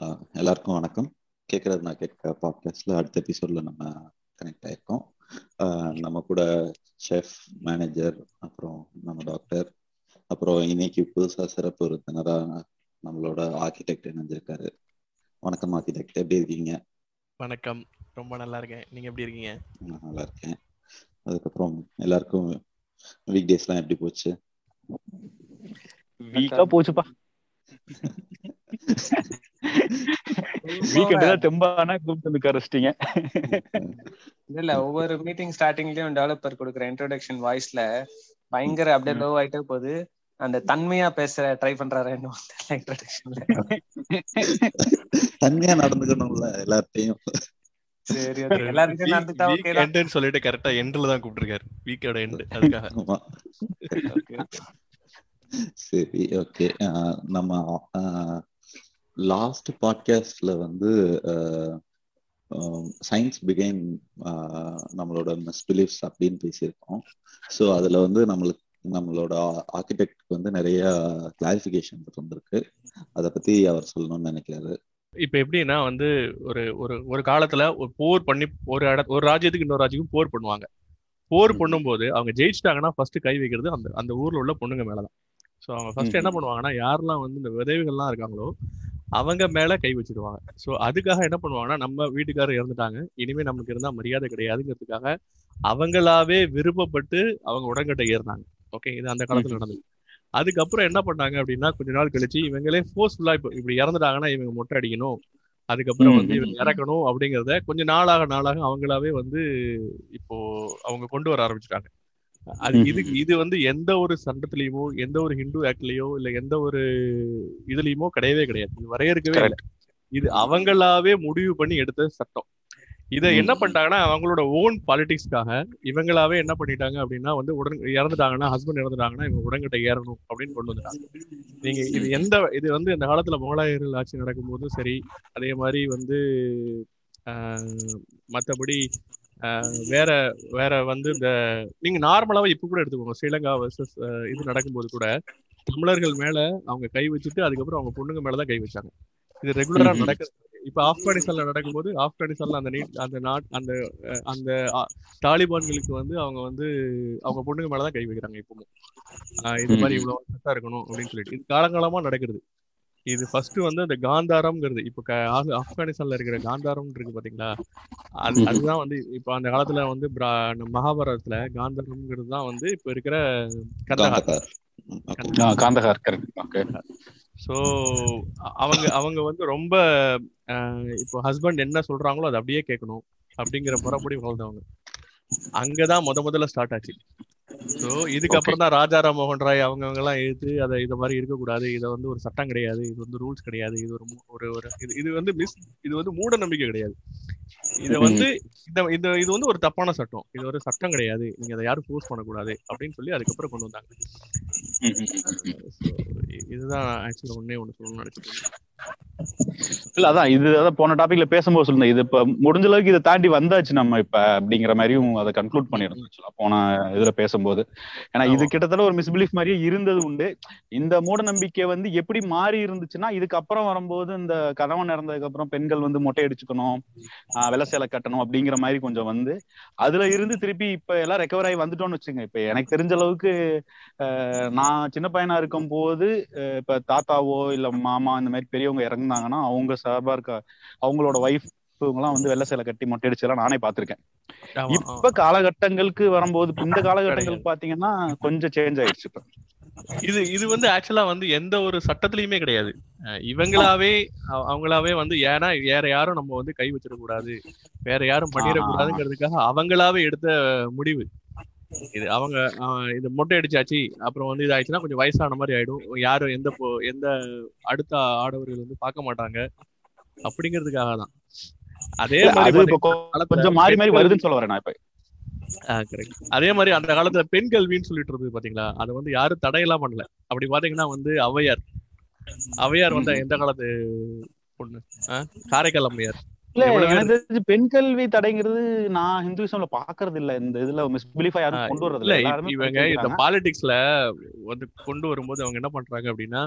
ஆஹ் எல்லாருக்கும் வணக்கம். கேட்கறது நான் கேட்க பாட்காஸ்ட்ல அடுத்த எபிசோட்ல நம்ம கனெக்ட் ஆயிருக்கோம். ஆஹ் நம்ம கூட செஃப் மேனேஜர் அப்புறம் நம்ம டாக்டர் அப்புறம் இன்னைக்கு புதுசா சிறப்பு விருந்தினரா நம்மளோட ஆர்கிடெக்ட் இணைஞ்சிருக்காரு வணக்கம் ஆர்கிடெக்ட் எப்படி இருக்கீங்க? வணக்கம். ரொம்ப நல்லா இருக்கேன். நீங்க எப்படி இருக்கீங்க? நான் நல்லா இருக்கேன். அதுக்கப்புறம் எல்லாருக்கும் வீக் டேஸ்லாம் எப்படி போச்சு? வீக்கா போச்சுப்பா. வீக் தான் தெம்பானா கூப்பிட்டு வந்து கரைச்சிட்டீங்க இல்ல இல்ல ஒவ்வொரு மீட்டிங் ஸ்டார்டிங்லயும் டெவலப்பர் கொடுக்குற இன்ட்ரோடக்ஷன் வாய்ஸ்ல பயங்கர அப்படியே லோ ஆயிட்டே போகுது. அந்த தன்மையா பேச ட்ரை பண்றாரு இன்ட்ரோடக்ஷன்ல தனியா நடந்துக்கணும்ல எல்லார்ட்டையும். சரி okay. எல்லாருக்கும் நடந்துட்டா ஓகே தான். எண்டுன்னு சொல்லிட்டு கரெக்டா எண்ட்ல தான் கூப்பிட்டுருக்காரு. வீக்கோட எண்டு அதுக்காக. சரி ஓகே நம்ம லாஸ்ட் பாட்காஸ்ட்ல வந்து சயின்ஸ் பிகைன் நம்மளோட மிஸ்பிலீஃப்ஸ் அப்படின்னு பேசியிருக்கோம். ஸோ அதுல வந்து நம்மளுக்கு நம்மளோட ஆர்கிடெக்ட் வந்து நிறைய கிளாரிஃபிகேஷன் வந்திருக்கு. அதை பத்தி அவர் சொல்லணும்னு நினைக்கிறாரு. இப்ப எப்படின்னா வந்து ஒரு ஒரு ஒரு காலத்துல ஒரு போர் பண்ணி ஒரு இட ஒரு ராஜ்யத்துக்கு இன்னொரு ராஜ்யத்துக்கு போர் பண்ணுவாங்க. போர். பண்ணும்போது அவங்க ஜெயிச்சிட்டாங்கன்னா ஃபர்ஸ்ட் கை வைக்கிறது அந்த அந்த ஊர்ல உள்ள பொண்ணுங்க மேலதான். ஸோ அவங்க ஃபர்ஸ்ட் என்ன. பண்ணுவாங்கன்னா யாரெல்லாம் வந்து இந்த விதவைகள்லாம் இருக்காங்களோ அவங்க மேல கை வச்சிருவாங்க. ஸோ அதுக்காக என்ன பண்ணுவாங்கன்னா நம்ம வீட்டுக்காரர் இறந்துட்டாங்க. இனிமே நமக்கு இருந்தா மரியாதை கிடையாதுங்கிறதுக்காக அவங்களாவே விருப்பப்பட்டு அவங்க உடன்கட்டை ஏறினாங்க. ஓகே இது அந்த காலத்துல நடந்தது. அதுக்கப்புறம் என்ன பண்ணாங்க அப்படின்னா கொஞ்ச நாள் கழிச்சு இவங்களே ஃபோர்ஸ்ஃபுல்லா இப்போ இப்படி இறந்துட்டாங்கன்னா இவங்க மொட்டை அடிக்கணும். அதுக்கப்புறம் வந்து இவங்க இறக்கணும் அப்படிங்கிறத கொஞ்ச நாளாக நாளாக அவங்களாவே வந்து இப்போ அவங்க கொண்டு வர ஆரம்பிச்சிட்டாங்க. அது இது இது வந்து எந்த ஒரு சட்டத்திலயுமோ எந்த ஒரு ஹிந்து ஆக்ட்லயோ இல்ல எந்த ஒரு இதுலயுமோ கிடையவே கிடையாது. இது வரையறுக்கவே இல்லை. இது அவங்களாவே முடிவு பண்ணி எடுத்த சட்டம். இத என்ன பண்ணிட்டாங்கன்னா அவங்களோட ஓன் பாலிடிக்ஸ்க்காக இவங்களாவே என்ன பண்ணிட்டாங்க அப்படின்னா வந்து உடன் இறந்துட்டாங்கன்னா ஹஸ்பண்ட் இறந்துட்டாங்கன்னா இவங்க உடன்கிட்ட ஏறணும் அப்படின்னு கொண்டு வந்துட்டாங்க. நீங்க இது எந்த இது வந்து இந்த காலத்துல முகலாயர்கள் ஆட்சி நடக்கும்போதும் சரி அதே மாதிரி வந்து ஆஹ், மத்தபடி ஆஹ், வேற வேற வந்து இந்த நீங்க நார்மலாவே இப்ப கூட எடுத்துக்கோங்க. ஸ்ரீலங்கா வர்சஸ் இது நடக்கும்போது கூட தமிழர்கள் மேல அவங்க கை வச்சுட்டு அதுக்கப்புறம் அவங்க பொண்ணுங்க மேலதான் கை வச்சாங்க. இது ரெகுலரா ம்ஹும். நடக்குது. இப்ப ஆப்கானிஸ்தான்ல நடக்கும்போது ஆப்கானிஸ்தான்ல அந்த நீட் அந்த நாட் அந்த அந்த தாலிபான்களுக்கு வந்து அவங்க வந்து அவங்க பொண்ணுங்க மேலதான் கை வைக்கிறாங்க இப்பவும். இது மாதிரி. இவ்வளவு இருக்கணும் அப்படின்னு சொல்லிட்டு. இது காலங்காலமா நடக்கிறது. இது ஃபர்ஸ்ட் வந்து அந்த காந்தாரம்ங்கிறது. இப்ப ஆப்கானிஸ்தான்ல இருக்கிற காந்தாரம் இருக்கு பாத்தீங்களா? அது. அதுதான் வந்து இப்ப அந்த காலத்துல வந்து மகாபாரதத்துல காந்தாரம்ங்கிறது தான் வந்து இப்ப இருக்கிற காந்தகார் காந்தகார் ஸோ அவங்க அவங்க வந்து ரொம்ப அஹ், இப்போ ஹஸ்பண்ட் என்ன சொல்றாங்களோ அதை அப்படியே கேட்கணும். அப்படிங்கிற முறைப்படி வாழ்ந்தவங்க. அங்கதான் முத முதல்ல ஸ்டார்ட் ஆச்சு. ஸோ இதுக்கப்புறம் தான் ராஜாராம் மோகன் ராய் அவங்க அவங்க எல்லாம் எழுத்து அதை இது மாதிரி இருக்கக்கூடாது. இதை வந்து ஒரு சட்டம் கிடையாது. இது வந்து ரூல்ஸ் கிடையாது. இது ஒரு ஒரு ஒரு இது இது வந்து மிஸ் இது வந்து மூட நம்பிக்கை கிடையாது. இதை வந்து இந்த இந்த இது வந்து ஒரு தப்பான சட்டம். இது ஒரு சட்டம் கிடையாது. நீங்க அதை யாரும் ஃபோர்ஸ் பண்ணக்கூடாது அப்படின்னு சொல்லி அதுக்கப்புறம் கொண்டு வந்தாங்க. இதுதான் ஆக்சுவலா ஒன்னே ஒன்று சொல்லணும்னு நினைச்சிட்டு இல்ல அதான் இது அதான் போன டாபிக்ல பேசும்போது சொல்லுங்க இது இப்ப முடிஞ்ச அளவுக்கு இதை தாண்டி வந்தாச்சு நம்ம இப்ப அப்படிங்கிற மாதிரியும் அதை கன்க்ளூட் பண்ணிருந்தோம் போன இதுல பேசும்போது. ஏன்னா இது. கிட்டத்தட்ட ஒரு மிஸ்பிலீஃப் மாதிரியே இருந்தது உண்டு. இந்த மூட நம்பிக்கை வந்து எப்படி மாறி இருந்துச்சுன்னா இதுக்கப்புறம் வரும்போது இந்த கணவன் இறந்ததுக்கு அப்புறம் பெண்கள் வந்து மொட்டை அடிச்சுக்கணும் வெள்ளை சேலை கட்டணும் அப்படிங்கிற மாதிரி கொஞ்சம் வந்து அதுல இருந்து திருப்பி இப்ப எல்லாம் ரெக்கவர் ஆகி வந்துட்டோம்னு வச்சுங்க இப்ப எனக்கு தெரிஞ்ச அளவுக்கு ஆஹ் நான் சின்ன பையனா இருக்கும் போது இப்ப தாத்தாவோ இல்ல மாமா இந்த மாதிரி பெரியவங்க இறந்தாங்கன்னா அவங்க சார்பா இருக்க அவங்களோட ஒய்ஃப் இவங்கலாம் வந்து வெள்ளை சேலை கட்டி மொட்டை அடிச்செல்லாம் நானே பார்த்திருக்கேன். ஆமா, இப்ப காலகட்டங்களுக்கு வரும்போது இந்த காலகட்டங்களுக்கு பாத்தீங்கன்னா கொஞ்சம் சேஞ்ச் ஆயிடுச்சு இப்ப. இது இது வந்து ஆக்சுவலா வந்து எந்த ஒரு சட்டத்திலயுமே கிடையாது. இவங்களாவே அவ- அவங்களாவே வந்து ஏன்னா வேற யாரும் நம்ம வந்து கை வச்சிடக்கூடாது. வேற யாரும் பண்ணிடக்கூடாதுங்கிறதுக்காக அவங்களாவே எடுத்த முடிவு. இது அவங்க இது மொட்டை அடிச்சாச்சு. அப்புறம் வந்து இதாச்சுன்னா கொஞ்சம் வயசான மாதிரி ஆயிடும். யாரும் எந்த எந்த அடுத்த ஆடவர்கள் வந்து பார்க்க மாட்டாங்க. அப்படிங்கிறதுக்காக தான். அதே மாதிரி கொஞ்சம் மாறி மாறி வருதுன்னு சொல்ல வரேன் நான் இப்ப. அதே மாதிரி அந்த காலத்துல பெண் கல்வின்னு சொல்லிட்டு இருந்தது பாத்தீங்களா? அதை வந்து யாரும் தடையெல்லாம் பண்ணல. அப்படி பாத்தீங்கன்னா வந்து ஔவையார். ஔவையார் வந்து எந்த காலத்து பொண்ணு? காரைக்கால் அம்மையார். இல்ல எனக்கு பெண் கல்வி தடைங்கிறது நான் ஹிந்துவிசம்ல பாக்குறது இல்ல இந்த இதுல மிஸ்பிலீஃபா யாரும் கொண்டு வர்றது இல்ல இவங்க இந்த. பாலிடிக்ஸ்ல வந்து கொண்டு வரும்போது அவங்க என்ன பண்றாங்க அப்படின்னா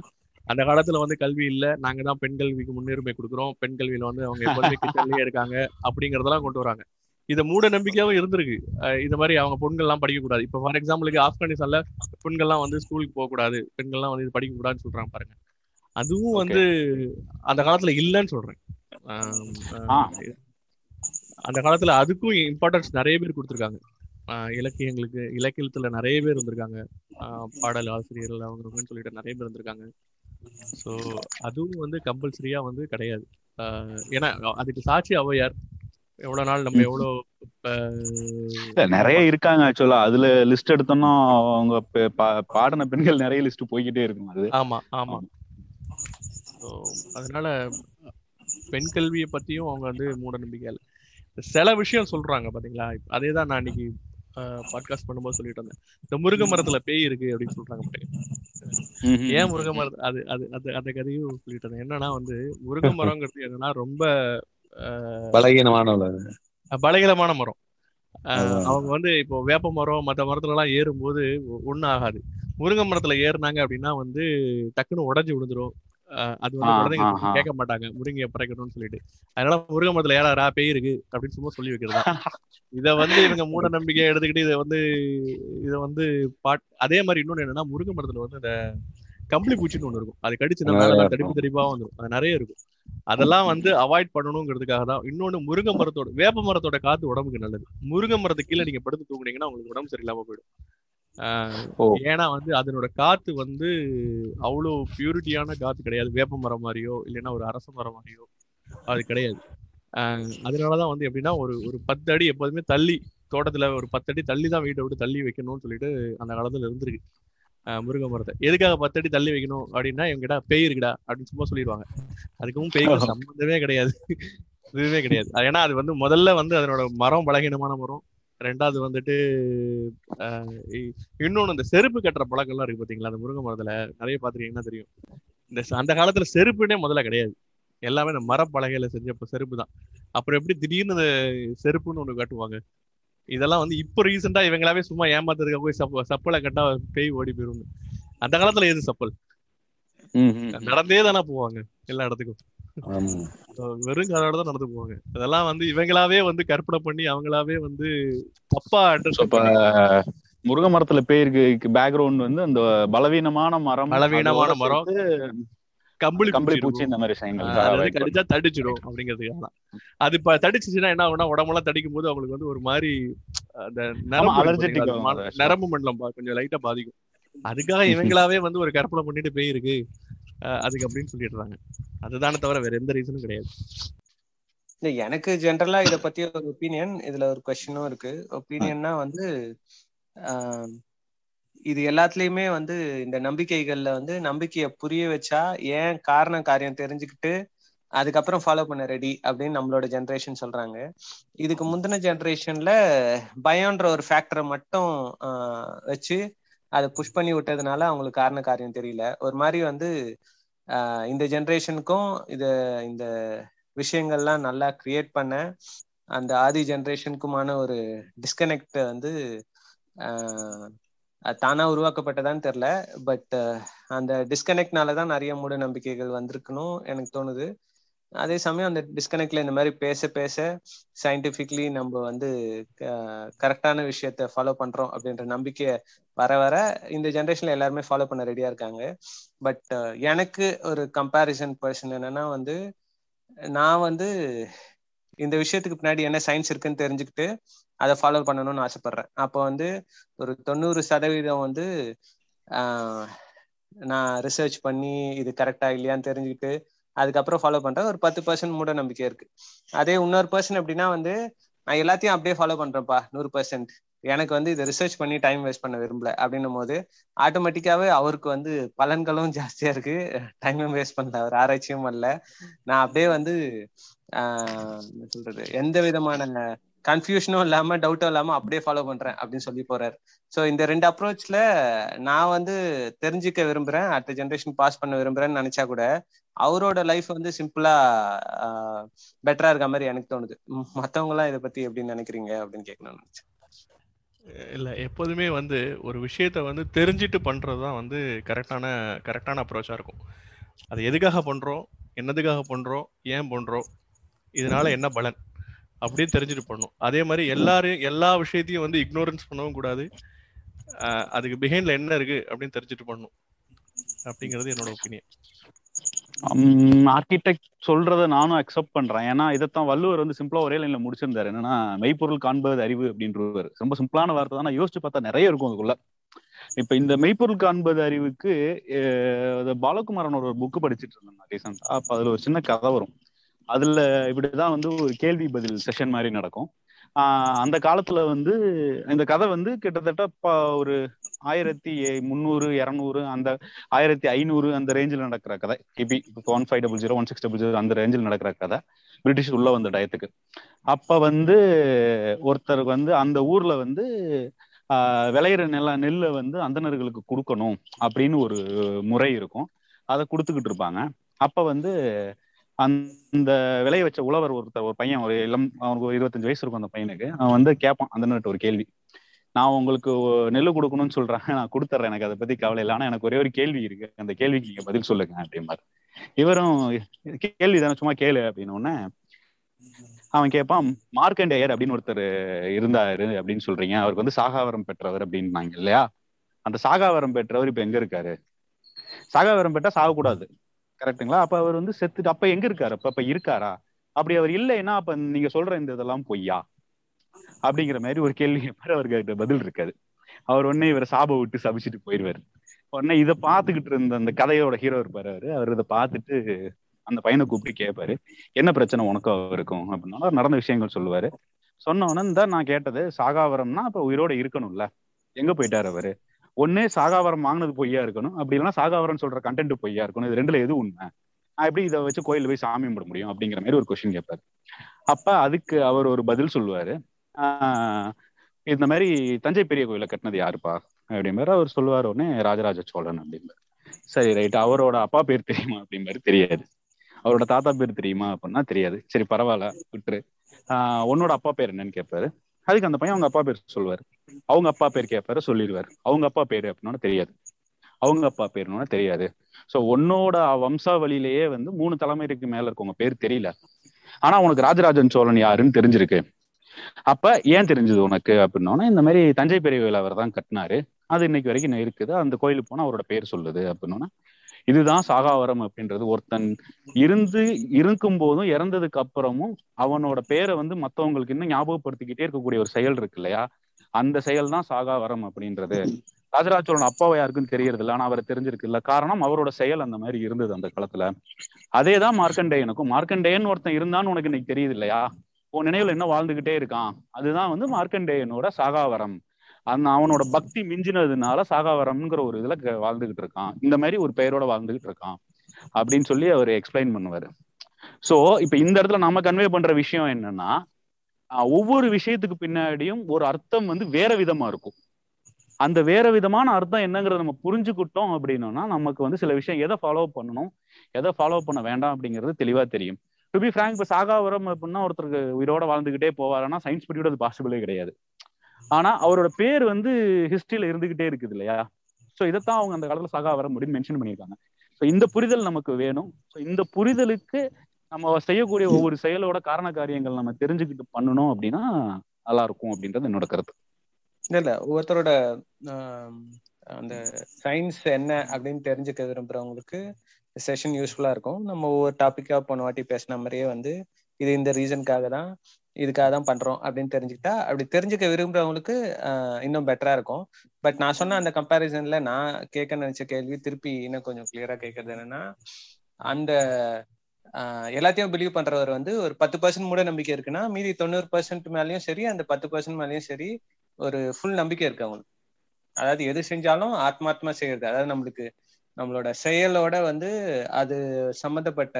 அந்த காலத்துல வந்து கல்வி இல்ல நாங்க தான் பெண் கல்விக்கு முன்னுரிமை கொடுக்குறோம். பெண் கல்வியில வந்து அவங்க எப்போதுமே கிச்சன்லயே இருக்காங்க அப்படிங்கறதெல்லாம் கொண்டு வராங்க. இத மூட நம்பிக்கையாவும் இருந்திருக்கு. இந்த மாதிரி அவங்க பெண்கள்லாம் படிக்க கூடாது. இப்ப ஃபார் எக்ஸாம்பிளுக்கு ஆப்கானிஸ்தான்ல பெண்கள்லாம் வந்து ஸ்கூலுக்கு போக கூடாது. பெண்கள்லாம் வந்து இது படிக்க கூடாதுன்னு சொல்றாங்க பாருங்க. அதுவும் வந்து அந்த காலத்துல இல்லைன்னு சொல்றேன். அந்த காலத்துல அதுக்கும் இம்பார்ட்டன்ஸ் நிறைய பேர் கொடுத்துருக்காங்க. இலக்கியங்களுக்கு இலக்கியத்துல நிறைய பேர் இருந்திருக்காங்க பாடல் ஆசிரியர்கள் அவங்கன்னு சொல்லிட்டு நிறைய பேர் இருந்திருக்காங்க ஸோ அதுவும் வந்து கம்பல்சரியா வந்து கிடையாது. ஏன்னா அதுக்கு சாட்சி ஔவையார். எவ்வளவு நாள் நம்ம எவ்வளவு நிறைய இருக்காங்க ஆக்சுவலா அதுல லிஸ்ட் எடுத்தோம்னா அவங்க பாடின பெண்கள் நிறைய லிஸ்ட் போய்கிட்டே இருக்கும் அது. ஆமா ஆமா. அதனால பெண் கல்வியை பத்தியும் அவங்க வந்து மூட நம்பிக்கை இல்லை. சில விஷயம் சொல்றாங்க பாத்தீங்களா? அதே தான் நான் இன்னைக்கு பாட்காஸ்ட் பண்ணும்போது சொல்லிட்டு இருந்தேன். இந்த முருங்கை மரத்துல பேய் இருக்கு அப்படின்னு சொல்றாங்க. ஏன் முருங்கை மரம் அது அது அது அந்த கதையும் சொல்லிட்டு இருந்தேன். என்னன்னா வந்து முருங்கை மரங்கிறது என்னன்னா ரொம்ப ஆஹ், பலகீனமானவள பலகீனமான மரம். அவங்க வந்து இப்போ வேப்ப மரம் மற்ற மரத்துல எல்லாம் ஏறும்போது ஒ- ஒண்ணும் ஆகாது. முருங்கை மரத்துல ஏறுனாங்க அப்படின்னா வந்து டக்குன்னு உடைஞ்சு விழுந்துரும். அது வந்து. கேட்க மாட்டாங்க முருங்கையை பறக்கணும்னு சொல்லிட்டு. அதனால முருங்கை மரத்துல ஏறாரா பேய் இருக்கு அப்படின்னு சும்மா சொல்லி வைக்கிறதா இத வந்து இவங்க மூட நம்பிக்கையா எடுத்துக்கிட்டு இதை வந்து இத வந்து பாட் அதே மாதிரி இன்னொன்னு என்னன்னா முருங்கை மரத்துல வந்து இந்த கம்பளி பூச்சின்னு ஒண்ணு இருக்கும். அது கடிச்சுன்னா தடிப்பு தடிப்பா வந்துடும் அது நிறைய இருக்கும். அதெல்லாம் வந்து அவாய்ட் பண்ணணுங்கிறதுக்காக தான். இன்னொன்னு முருங்கை மரத்தோட வேப்ப மரத்தோட காத்து உடம்புக்கு நல்லது. முருங்கை மரத்து கீழே நீங்க படுத்து தூங்குனீங்கன்னா உங்களுக்கு உடம்பு சரியில்லாம போயிடும். ஏன்னா வந்து அதனோட காத்து வந்து அவ்வளோ பியூரிட்டியான காத்து கிடையாது. வேப்ப மரம் மாதிரியோ இல்லைன்னா ஒரு அரச மரம் மாதிரியோ அது கிடையாது. ஆஹ் அதனாலதான் வந்து எப்படின்னா ஒரு ஒரு பத்து அடி எப்போதுமே தள்ளி தோட்டத்துல ஒரு பத்து அடி தள்ளி தான் வீட்டை விட்டு தள்ளி வைக்கணும்னு சொல்லிட்டு அந்த காலத்துல இருந்திருக்கு. ஆஹ் முருங்கை மரத்தை. எதுக்காக பத்து அடி தள்ளி வைக்கணும் அப்படின்னா இவங்கடா பேய் இருக்குடா அப்படின்னு சும்மா சொல்லிடுவாங்க. அதுக்கும் பேய்க்கும் சம்மந்தமே கிடையாது. இதுவே கிடையாது. ஏன்னா அது வந்து முதல்ல வந்து அதனோட மரம் பலகீனமான மரம். ரெண்டாவது வந்துட்டு இ- இன்னொன்னு இந்த செருப்பு கட்டுற பழக்கம்லாம் இருக்கு பாத்தீங்களா? அந்த முருங்கை மரத்துல. நிறைய பாத்துருக்கீங்கன்னா தெரியும்? இந்த அந்த காலத்துல செருப்புனே முதல்ல கிடையாது. எல்லாமே இந்த மரப்பலகையில செஞ்ச செருப்பு தான். அப்புறம் எப்படி திடீர்னு இந்த செருப்புன்னு ஒண்ணு கட்டுவாங்க? இதெல்லாம் வந்து இப்போ ரீசெண்டா இவங்களாவே சும்மா ஏமாத்துறதுக்காக போய் சப்ப சப்பலை கட்டா பேய் ஓடி போயிரும் அந்த காலத்துல எது சப்பல்? நடந்தே தானே போவாங்க எல்லா இடத்துக்கும். வெறும் காலோட தான் நடந்து போவாங்க. அதெல்லாம் வந்து இவங்களாவே வந்து கற்பனை பண்ணி அவங்களாவே வந்து தப்பா இப்ப முருங்கை மரத்துல பேருக்கு பேக்ரவுண்ட் வந்து அந்த பலவீனமான மரம் பலவீனமான மரம், கம்பளி கம்பளி பூச்சி. இந்த மாதிரி விஷயங்கள் கடிச்சா தடிச்சிடும் அப்படிங்கிறதுக்காக அது இப்ப தடிச்சுச்சுன்னா என்ன ஆகும்னா உடம்பெல்லாம் தடிக்கும் போது அவங்களுக்கு வந்து ஒரு மாதிரி அந்த நரம்பு மண்டலம் கொஞ்சம் லைட்டா பாதிக்கும். அதுக்காக இவங்களாவே வந்து ஒரு கற்பனை பண்ணிட்டு போயிருக்கு. அஹ் அதுக்கு அப்படின்னு சொல்லிடுறாங்க. அதுதானே தவிர வேற எந்த ரீசனும் கிடையாது. இல்ல எனக்கு ஜென்ரலா இத பத்தி ஒரு ஒப்பீனியன் இதுல ஒரு கொஸ்டினும் இருக்கு. ஒப்பீனியன்னா வந்து ஆஹ், இது எல்லாத்துலயுமே வந்து இந்த நம்பிக்கைகள்ல வந்து நம்பிக்கைய புரிய வச்சா ஏன் காரண காரியம் தெரிஞ்சுக்கிட்டு அதுக்கப்புறம் ஃபாலோ பண்ண ரெடி அப்படின்னு நம்மளோட ஜென்ரேஷன் சொல்றாங்க. இதுக்கு முந்தின ஜென்ரேஷன்ல பயம்ன்ற ஒரு ஃபேக்டரை மட்டும் ஆஹ், வச்சு அதை புஷ் பண்ணி விட்டதுனால அவங்களுக்கு காரண காரியம் தெரியல. ஒரு மாதிரி வந்து ஆஹ், இந்த ஜென்ரேஷனுக்கும் இது இந்த விஷயங்கள்லாம் நல்லா கிரியேட் பண்ண அந்த ஆதி ஜென்ரேஷனுக்குமான ஒரு டிஸ்கனெக்ட் வந்து ஆஹ், தானா உருவாக்கப்பட்டதான்னு தெரியல. பட் அந்த டிஸ்கனெக்ட்னால தான் நிறைய மூட நம்பிக்கைகள் வந்திருக்கணும் எனக்கு தோணுது. அதே சமயம் அந்த டிஸ்கனெக்ட்ல இந்த மாதிரி பேச பேச சயின்டிபிக்லி நம்ம வந்து கரெக்டான விஷயத்த ஃபாலோ பண்றோம் அப்படின்ற நம்பிக்கை வர வர இந்த ஜென்ரேஷன்ல எல்லாருமே ஃபாலோ பண்ண ரெடியா இருக்காங்க. பட் எனக்கு ஒரு கம்பேரிசன் பர்சன் என்னன்னா வந்து நான் வந்து இந்த விஷயத்துக்கு பின்னாடி என்ன சயின்ஸ் இருக்குன்னு தெரிஞ்சுக்கிட்டு அதை ஃபாலோ பண்ணணும்னு ஆசைப்படுறேன். அப்போ வந்து ஒரு தொண்ணூறு சதவீதம் வந்து ஆஹ், நான் ரிசர்ச் பண்ணி இது கரெக்டா இல்லையான்னு தெரிஞ்சுக்கிட்டு அதுக்கப்புறம் ஃபாலோ பண்றேன். ஒரு பத்து பர்சன்ட் மூட நம்பிக்கை இருக்கு. அதே இன்னொரு பர்சன் அப்படின்னா வந்து நான் எல்லாத்தையும் அப்படியே ஃபாலோ பண்றேன்ப்பா நூறு பர்சன்ட் எனக்கு வந்து இதை ரிசர்ச் பண்ணி டைம் வேஸ்ட் பண்ண விரும்பல. அப்படின்னும் போது ஆட்டோமேட்டிக்காவே அவருக்கு வந்து பலன்களும் ஜாஸ்தியா இருக்கு. டைமும் வேஸ்ட் பண்ணல அவர் ஆராய்ச்சியும் பண்ணல. நான் அப்படியே வந்து ஆஹ் என்ன சொல்றது எந்த விதமான கன்ஃபியூஷனும் இல்லாம டவுட்டும் இல்லாம அப்படியே ஃபாலோ பண்றேன் அப்படின்னு சொல்லி போறாரு. சோ இந்த ரெண்டு அப்ரோச்ல நான் வந்து தெரிஞ்சுக்க விரும்புறேன். அடுத்த ஜென்ரேஷன் பாஸ் பண்ண விரும்புறேன்னு நினைச்சா கூட அவரோட லைஃப் வந்து சிம்பிளா பெட்டரா இருக்க மாதிரி எனக்கு தோணுது. மத்தவங்க எல்லாம் இதை பத்தி எப்படி நினைக்கிறீங்க அப்படின்னு கேட்கணும்னு நினைச்சேன். இல்ல எப்போதுமே வந்து ஒரு விஷயத்த வந்து தெரிஞ்சுட்டு பண்ணுறது தான் வந்து கரெக்டான கரெக்டான அப்ரோச்சா இருக்கும். அது எதுக்காக பண்றோம் என்னதுக்காக பண்றோம் ஏன் பண்றோம் இதனால என்ன பலன் அப்படின்னு தெரிஞ்சுட்டு பண்ணணும். அதே மாதிரி எல்லாரையும் எல்லா விஷயத்தையும் வந்து இக்னோரன்ஸ் பண்ணவும் கூடாது. அதுக்கு பிஹைண்ட்ல என்ன இருக்கு அப்படின்னு தெரிஞ்சுட்டு பண்ணணும். அப்படிங்கிறது என்னோட ஒப்பீனியன் ஆர்கிடெக்ட் சொல்றத நானும் அக்செப்ட் பண்றேன். ஏன்னா இதைத்தான் வள்ளுவர் வந்து சிம்பிளா ஒரே லைன்ல முடிச்சிருந்தாரு. என்னன்னா மெய்ப்பொருள் காண்பது அறிவு அப்படின்றவர். ரொம்ப சிம்பிளான வார்த்தை தான். நான் யோசிச்சு பார்த்தா நிறைய இருக்கும் அதுக்குள்ள. இப்ப இந்த மெய்ப்பொருள் காண்பது அறிவுக்கு பாலகுமாரன் ஒரு புக் படிச்சிட்டு இருந்தேன் ரீசெண்டா அப்ப அதுல ஒரு சின்ன கதை வரும். அதுல இப்படிதான் வந்து ஒரு கேள்வி பதில் செஷன் மாதிரி நடக்கும். அந்த காலத்துல வந்து இந்த கதை வந்து கிட்டத்தட்ட ஒரு ஆயிரத்தி முந்நூறு இரநூறு அந்த ஆயிரத்தி ஐநூறு அந்த ரேஞ்சில் நடக்கிற கதை. கிபி one five double zero one six double zero அந்த ரேஞ்சில் நடக்கிற கதை. பிரிட்டிஷ் உள்ள வந்த டயத்துக்கு. அப்ப வந்து ஒருத்தருக்கு வந்து அந்த ஊர்ல வந்து விளையிற நில நெல்லை வந்து அந்தணர்களுக்கு கொடுக்கணும் அப்படின்னு ஒரு முறை இருக்கும். அதை கொடுத்துக்கிட்டு இருப்பாங்க. அப்ப வந்து அந்த விளைய வச்ச உழவர் ஒருத்தர் ஒரு பையன் ஒரு இளம் அவனுக்கு ஒரு இருபத்தஞ்சு வயசு இருக்கும் அந்த பையனுக்கு. அவன் வந்து கேட்பான் அந்த ஒரு கேள்வி. நான் உங்களுக்கு நெல் கொடுக்கணும்னு சொல்றேன் நான் கொடுத்துட்றேன் எனக்கு அதை பத்தி கவலை இல்லை ஆனா எனக்கு ஒரே ஒரு கேள்வி இருக்கு. அந்த கேள்விக்கு நீங்க பதில் சொல்லுங்க அப்படிம்பாரு. இவரும் கேள்வி தானே சும்மா கேளு அப்படின்னு உடனே அவன் கேட்பான் மார்க்கண்டேயர் அப்படின்னு ஒருத்தர் இருந்தாரு அப்படின்னு சொல்றீங்க. அவருக்கு வந்து சாகாவரம் பெற்றவர் அப்படின்னாங்க இல்லையா? அந்த சாகாவரம் பெற்றவர் இப்ப எங்க இருக்காரு? சாகாவரம் பெற்றா சாகக்கூடாது. கரெக்ட்டுங்களா அப்ப அவர் வந்து செத்துட்டு அப்ப எங்க இருக்காரு? அப்ப அப்ப இருக்காரா? அப்படி அவர் இல்லைன்னா அப்ப நீங்க சொல்ற இந்த இதெல்லாம் பொய்யா? அப்படிங்கிற மாதிரி ஒரு கேள்வி மாதிரி அவருக்கு பதில் இருக்காது. அவர் உடனே இவரை சாப விட்டு சபிச்சுட்டு போயிடுவாரு உடனே இதை பார்த்துக்கிட்டு இருந்த அந்த கதையோட ஹீரோ இருப்பாரு அவரு. அவர் இதை பார்த்துட்டு அந்த பையனை கூப்பிட்டு கேட்பாரு. என்ன பிரச்சனை உனக்கும் இருக்கும் அப்படின்னா நடந்த விஷயங்கள் சொல்லுவாரு. சொன்ன உடனே இந்த நான் கேட்டது சாகாவரம்னா அப்ப உயிரோட இருக்கணும்ல. எங்க போயிட்டாரு அவரு? ஒண்ணு சாகாவரம் வாங்கினது பொய்யா இருக்கணும். அப்படி இல்லைன்னா சாகாவரம் சொல்ற கண்டென்ட் பொய்யா இருக்கணும். இது ரெண்டுல எது உண்மை? நான் எப்படி இதை வச்சு கோயில்ல போய் சாமி கும்பிட முடியும் அப்படிங்கிற மாதிரி ஒரு கொஸ்டின் கேட்பாரு அப்ப அதுக்கு அவர் ஒரு பதில் சொல்லுவாரு. ஆஹ் இந்த மாதிரி தஞ்சை பெரிய கோயில கட்டினது யாருப்பா? அப்படிங்கிற அவர் சொல்லுவார் உடனே ராஜராஜ சோழன் அப்படிம்பாரு. சரி ரைட். அவரோட அப்பா பேர் தெரியுமா அப்படிம்பாரு. தெரியாது. அவரோட தாத்தா பேர் தெரியுமா அப்படின்னா தெரியாது. சரி பரவாயில்ல விட்டுரு. ஆஹ் உன்னோட அப்பா பேர் என்னன்னு கேட்பாரு அதுக்கு அந்த பையன் அவங்க அப்பா பேர் சொல்லுவாரு. அவங்க அப்பா பேர் கேட்பாரு சொல்லிடுவாரு. அவங்க அப்பா பேரு அப்படின்னா தெரியாது. அவங்க அப்பா பேருன்னு தெரியாது. சோ உன்னோட வம்சாவளியிலேயே வந்து மூணு தலைமுறைக்கு மேல இருக்கவங்க பேர் தெரியல. ஆனா உனக்கு ராஜராஜன் சோழன் யாருன்னு தெரிஞ்சிருக்கு. அப்ப ஏன் தெரிஞ்சது உனக்கு அப்படின்னோன்னா இந்த மாதிரி தஞ்சை பெரிய அவர் தான் கட்டினாரு. அது இன்னைக்கு வரைக்கும் இருக்குது. அந்த கோயிலுக்கு போனா அவரோட பேர் சொல்லுது அப்படின்னா இதுதான் சாகாவரம் அப்படின்றது. ஒருத்தன் இருந்து இருக்கும் போதும் இறந்ததுக்கு அப்புறமும் அவனோட பேரை வந்து மத்தவங்களுக்கு இன்னும் ஞாபகப்படுத்திக்கிட்டே இருக்கக்கூடிய ஒரு செயல் இருக்கு இல்லையா? அந்த செயல் தான் சாகாவரம் அப்படின்றது. ராஜராஜ சோழன் அப்பாவை யாருக்கும் தெரியறது இல்லை. ஆனா அவரை தெரிஞ்சிருக்கு இல்ல காரணம் அவரோட செயல் அந்த மாதிரி இருந்தது அந்த காலத்துல. அதேதான் மார்க்கண்டேயனுக்கும். மார்க்கண்டேயன் ஒருத்தன் இருந்தான்னு உனக்கு இன்னைக்கு தெரியுது இல்லையா? உன் நினைவுல என்ன வாழ்ந்துகிட்டே இருக்கான். அதுதான் வந்து மார்க்கண்டேயனோட சாகாவரம். அந்த அவனோட பக்தி மிஞ்சினதுனால சாகாவரம்ங்கிற ஒரு இதுல க- வாழ்ந்துகிட்டு இருக்கான். இந்த மாதிரி ஒரு பெயரோட வாழ்ந்துகிட்டு இருக்கான் அப்படின்னு சொல்லி அவர் எக்ஸ்பிளைன் பண்ணுவாரு. சோ இப்ப இந்த இடத்துல நம்ம கன்வே பண்ற விஷயம் என்னன்னா ஒவ்வொரு விஷயத்துக்கு பின்னாடியும் ஒரு அர்த்தம் வந்து வேற விதமா இருக்கும். அந்த வேற விதமான அர்த்தம் என்னங்கிறத நம்ம புரிஞ்சுக்கிட்டோம் அப்படின்னோம்னா நமக்கு வந்து சில விஷயம் எதை ஃபாலோ பண்ணணும் எதை ஃபாலோ பண்ண வேண்டாம் அப்படிங்கிறது தெளிவா தெரியும். டு பி ஃப்ராங்க் இப்ப சாகாவரம் அப்படின்னா ஒருத்தருக்கு உயிரோட வாழ்ந்துகிட்டே போவாருன்னா சயின்ஸ் பீரியட் அது பாசிபிளே கிடையாது. ஆனா அவரோட பேர் வந்து ஹிஸ்டரியில இருந்துகிட்டே இருக்குது இல்லையா? சோ இதைத்தான் அவங்க அந்த காலத்துல சகா வர முடியும் மென்ஷன் பண்ணியிருக்காங்க. ஸோ இந்த புரிதல் நமக்கு வேணும். ஸோ இந்த புரிதலுக்கு நம்ம செய்யக்கூடிய ஒவ்வொரு செயலோட காரண காரியங்கள் நம்ம தெரிஞ்சுக்கிட்டு பண்ணணும் அப்படின்னா நல்லா இருக்கும் அப்படின்றது என்னோட கருத்து. இல்ல இல்ல. ஒவ்வொருத்தரோட அந்த சயின்ஸ் என்ன அப்படின்னு தெரிஞ்சுக்க விரும்புறவங்களுக்கு செஷன் யூஸ்ஃபுல்லா இருக்கும். நம்ம ஒவ்வொரு டாபிக்கா போன வாட்டி பேசின மாதிரியே வந்து இது இந்த ரீசனுக்காக தான் இதுக்காக தான் பண்றோம் அப்படின்னு தெரிஞ்சுக்கிட்டா அப்படி தெரிஞ்சுக்க விரும்புறவங்களுக்கு இன்னும் பெட்டரா இருக்கும். பட் நான் சொன்ன அந்த கம்பேரிசன்ல நான் கேட்க நினைச்ச கேள்வி திருப்பி இன்னும் கொஞ்சம் கிளியரா கேட்கறது என்னன்னா அந்த எல்லாத்தையும் பிலீவ் பண்றவர் வந்து ஒரு பத்து பர்சன்ட் மூட நம்பிக்கை இருக்குன்னா மீதி தொண்ணூறு பர்சன்ட் மேலயும் சரி அந்த பத்து பர்சன்ட் மேலயும் சரி ஒரு ஃபுல் நம்பிக்கை இருக்கு அவங்களுக்கு. அதாவது எது செஞ்சாலும் ஆத்மாத்மா செய்யறது. அதாவது நம்மளுக்கு நம்மளோட செயலோட வந்து அது சம்மந்தப்பட்ட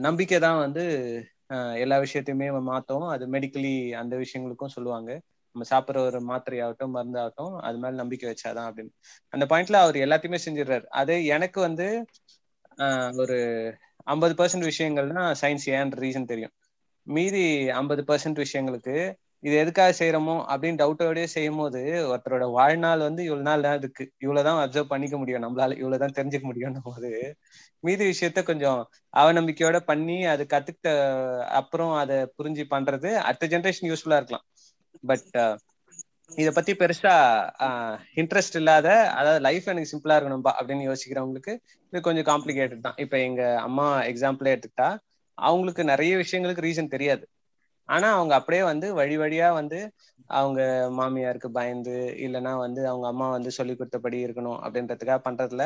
நம்பிக்கை தான் வந்து எல்லா விஷயத்தையுமே மாத்தோம். அது மெடிக்கலி அந்த விஷயங்களுக்கும் சொல்லுவாங்க. நம்ம சாப்பிட்ற ஒரு மாத்திரையாகட்டும் மருந்தாகட்டும் அது மேல நம்பிக்கை வச்சாதான் அப்படின்னு. அந்த பாயிண்ட்ல அவர் எல்லாத்தையுமே செஞ்சிடுறாரு. அது எனக்கு வந்து ஒரு ஐம்பது பர்சன்ட் விஷயங்கள்னா சயின்ஸ் ஏன்ற ரீசன் தெரியும். மீதி ஐம்பது பர்சன்ட் விஷயங்களுக்கு இது எதுக்காக செய்யறோமோ அப்படின்னு டவுட்டோடய செய்யும் போது ஒருத்தரோட வாழ்நாள் வந்து இவ்வளவு நாள் தான் இருக்கு. இவ்வளவுதான் அப்சர்வ் பண்ணிக்க முடியும் நம்மளால. இவ்வளவுதான் தெரிஞ்சுக்க முடியும்னும் போது மீதி விஷயத்த கொஞ்சம் அவநம்பிக்கையோட பண்ணி அது கத்துக்கிட்ட அப்புறம் அதை புரிஞ்சு பண்றது அடுத்த ஜென்ரேஷன் யூஸ்ஃபுல்லா இருக்கலாம். பட் uh, இத பத்தி பெருசா uh, இன்ட்ரெஸ்ட் இல்லாத அதாவது லைஃப் எனக்கு சிம்பிளா இருக்கணும்பா அப்படின்னு யோசிக்கிறவங்களுக்கு இது கொஞ்சம் காம்ப்ளிகேட்டட் தான். இப்ப எங்க அம்மா எக்ஸாம்பிளே எடுத்துக்கிட்டா அவங்களுக்கு நிறைய விஷயங்களுக்கு ரீசன் தெரியாது. ஆனா அவங்க அப்படியே வந்து வழி வழியா வந்து அவங்க மாமியாருக்கு பயந்து இல்லைன்னா வந்து அவங்க அம்மா வந்து சொல்லி கொடுத்தபடி இருக்கணும் அப்படின்றதுக்காக பண்றதுல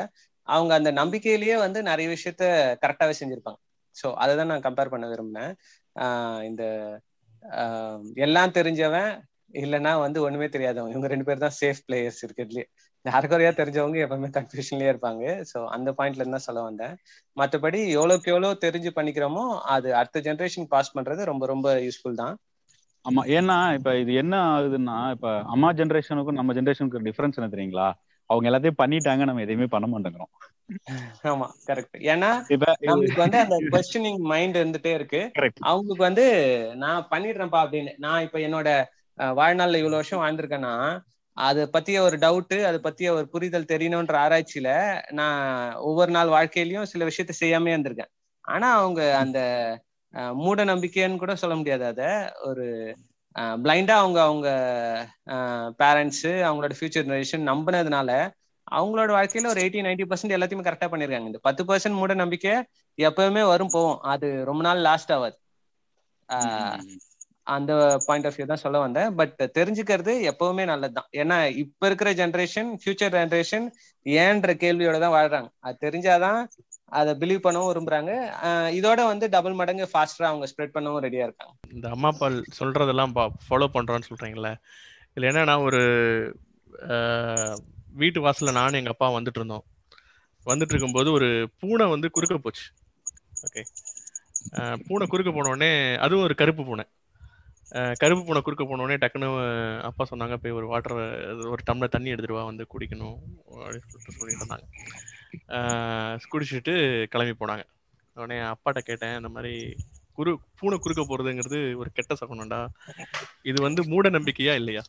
அவங்க அந்த நம்பிக்கையிலேயே வந்து நிறைய விஷயத்த கரெக்டாவே செஞ்சிருப்பாங்க. ஸோ அதை தான் நான் கம்பேர் பண்ண விரும்பினேன். ஆஹ் இந்த ஆஹ் எல்லாம் தெரிஞ்சவன் இல்லைன்னா வந்து ஒண்ணுமே தெரியாதவன். இவங்க ரெண்டு பேர் தான் சேஃப் பிளேயர்ஸ் இருக்கிறதுலயே. யாருக்குறையா தெரிஞ்சவங்க எப்பவுமே கன்ஃபியூஷன்லயே இருப்பாங்க. ஸோ அந்த பாயிண்ட்ல இருந்தா சொல்ல வந்தேன். மற்றபடி எவ்வளவுக்கு எவ்வளவு தெரிஞ்சு பண்ணிக்கிறோமோ அது அடுத்த ஜென்ரேஷன் பாஸ் பண்றது ரொம்ப ரொம்ப யூஸ்ஃபுல் தான். ஆமா ஏன்னா இப்ப இது என்ன ஆகுதுன்னா இப்ப அம்மா ஜென்ரேஷனுக்கும் நம்ம ஜென்ரேஷனுக்கு டிஃபரன்ஸ் என்ன தெரியுங்களா? அவங்க எல்லாத்தையும் பண்ணிட்டாங்க நம்ம எதையுமே பண்ண மாட்டேங்கிறோம். ஆமா கரெக்ட் ஏன்னா நம்மளுக்கு வந்து அந்த கொஸ்டினிங் மைண்ட் இருந்துட்டே இருக்கு. அவங்களுக்கு வந்து நான் பண்ணிடுறேன்ப்பா அப்படின்னு நான் இப்ப என்னோட வாழ்நாள்ல இவ்வளவு வருஷம் வாழ்ந்திருக்கேன்னா அதை பத்திய ஒரு டவுட்டு அதை பத்திய ஒரு புரிதல் தெரியணும்ன்ற ஆராய்ச்சியில நான் ஒவ்வொரு நாள் வாழ்க்கையிலயும் சில விஷயத்த செய்யாமே இருந்திருக்கேன். ஆனா அவங்க அந்த மூட நம்பிக்கைன்னு கூட சொல்ல முடியாது அத. ஒரு பிளைண்டா அவங்க அவங்க பேரண்ட்ஸ் அவங்களோட ஃபியூச்சர் ஜெனரேஷன் நம்பினதுனால அவங்களோட வாழ்க்கையில ஒரு எயிட்டி நைன்டி பர்சன்ட் எல்லாத்தையுமே கரெக்டா பண்ணிருக்காங்க. இந்த பத்து பர்சன்ட் மூட நம்பிக்கை எப்பவுமே வரும் போவோம் அது ரொம்ப நாள் லாஸ்ட் ஆகாது ஆஹ் அந்த பாயிண்ட் ஆஃப் வியூ தான் சொல்ல வந்தேன். பட் தெரிஞ்சுக்கிறது எப்பவுமே நல்லதுதான். ஏன்னா இப்ப இருக்கிற ஜென்ரேஷன் ஃபியூச்சர் ஜென்ரேஷன் ஏன்ற கேள்வியோட தான் வாழ்றாங்க. அது தெரிஞ்சாதான் அதை பிலீவ் பண்ணவும் விரும்புறாங்க. இதோட வந்து டபுள் மடங்கு ஃபாஸ்டரா அவங்க ஸ்ப்ரெட் பண்ணவும் ரெடியா இருக்காங்க. இந்த அம்மா அப்பா சொல்றதெல்லாம் ஃபாலோ பண்றோம்னு சொல்றீங்களே. இதுல என்னன்னா ஒரு வீட்டு வாசல்ல நானும் எங்க அப்பா வந்துட்டு இருந்தோம். வந்துட்டு இருக்கும்போது ஒரு பூனை வந்து குறுக்க போச்சு. ஓகே பூனை குறுக்க போன உடனே அதுவும் ஒரு கருப்பு பூனை. கருப்பு பூனை குறுக்க போனோடனே டக்குன்னு அப்பா சொன்னாங்க போய் ஒரு வாட்டர் ஒரு டம்ளர் தண்ணி எடுத்துட்டு வா வந்து குடிக்கணும் அப்படின்னு சொல்லிட்டு சொல்லிட்டு இருந்தாங்க குடிச்சிட்டு கிளம்பி போனாங்க. உடனே அப்பாட்ட கேட்டேன் இந்த மாதிரி குரு பூனை குறுக்க போறதுங்கிறது ஒரு கெட்ட சகுனம்டா. இது வந்து மூட நம்பிக்கையா இல்லையா?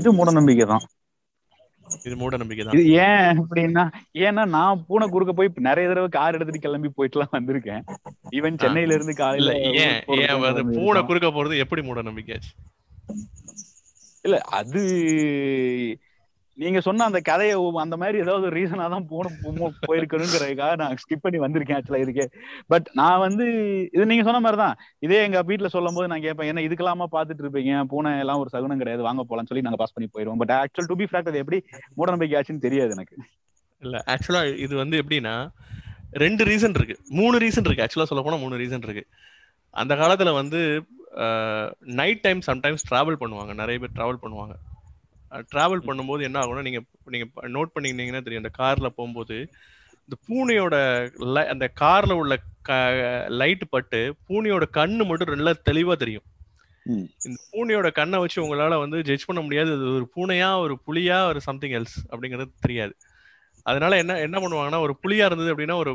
இது மூட நம்பிக்கை தான் இது மூட நம்பிக்கை தான். இது ஏன் அப்படின்னா ஏன்னா நான் பூனை குறுக்க போய் நிறைய தடவை கார் எடுத்துட்டு கிளம்பி போயிட்டுலாம் வந்திருக்கேன். ஈவன் சென்னையில இருந்து காலையில ஏன் ஏன் பூனை. குறுக்க போறது எப்படி மூட நம்பிக்கையாச்சு இல்ல அது நீங்க சொன்ன அந்த கதையை அந்த மாதிரி ஏதாவது ரீசனா தான் போன போயிருக்கணுங்கிறதுக்காக நான் ஸ்கிப் பண்ணி வந்திருக்கேன் ஆக்சுவலா இதுக்கே. பட் நான் வந்து இது நீங்க சொன்ன மாதிரி தான். இதே எங்க வீட்டுல சொல்லும் போது நான் கேட்பேன் என்ன இதுக்கெல்லாமா பாத்துட்டு இருப்பீங்க? பூனை எல்லாம் ஒரு சகுனம் கிடையாது. வாங்க போலாம்னு சொல்லி நாங்க பாஸ் பண்ணி போயிருவோம். But actual to be fact அது எப்படி மூட நம்பிக்கை ஆச்சுன்னு தெரியாது எனக்கு. இல்ல ஆக்சுவலா இது வந்து எப்படின்னா ரெண்டு ரீசன் இருக்கு. மூணு ரீசன் இருக்கு. ஆக்சுவலா சொல்ல போனா மூணு ரீசன் இருக்கு. அந்த காலத்துல வந்து நைட் டைம் சம்டைம்ஸ் டிராவல் பண்ணுவாங்க. நிறைய பேர் டிராவல் பண்ணுவாங்க. டிராவல் பண்ணும்போது என்ன ஆகும்னா நீங்க நீங்க நோட் பண்ணிருந்தீங்கன்னா தெரியும். அந்த கார்ல போகும்போது இந்த பூனையோட அந்த கார்ல உள்ள லைட் பட்டு பூனையோட கண்ணு மட்டும் நல்லா தெளிவா தெரியும். இந்த பூனையோட கண்ணை வச்சு உங்களால வந்து ஜட்ஜ் பண்ண முடியாது. அது ஒரு பூனையா ஒரு புலியா ஒரு சம்திங் எல்ஸ் அப்படிங்கிறது தெரியாது. அதனால என்ன என்ன பண்ணுவாங்கன்னா ஒரு புலியா இருந்தது அப்படின்னா ஒரு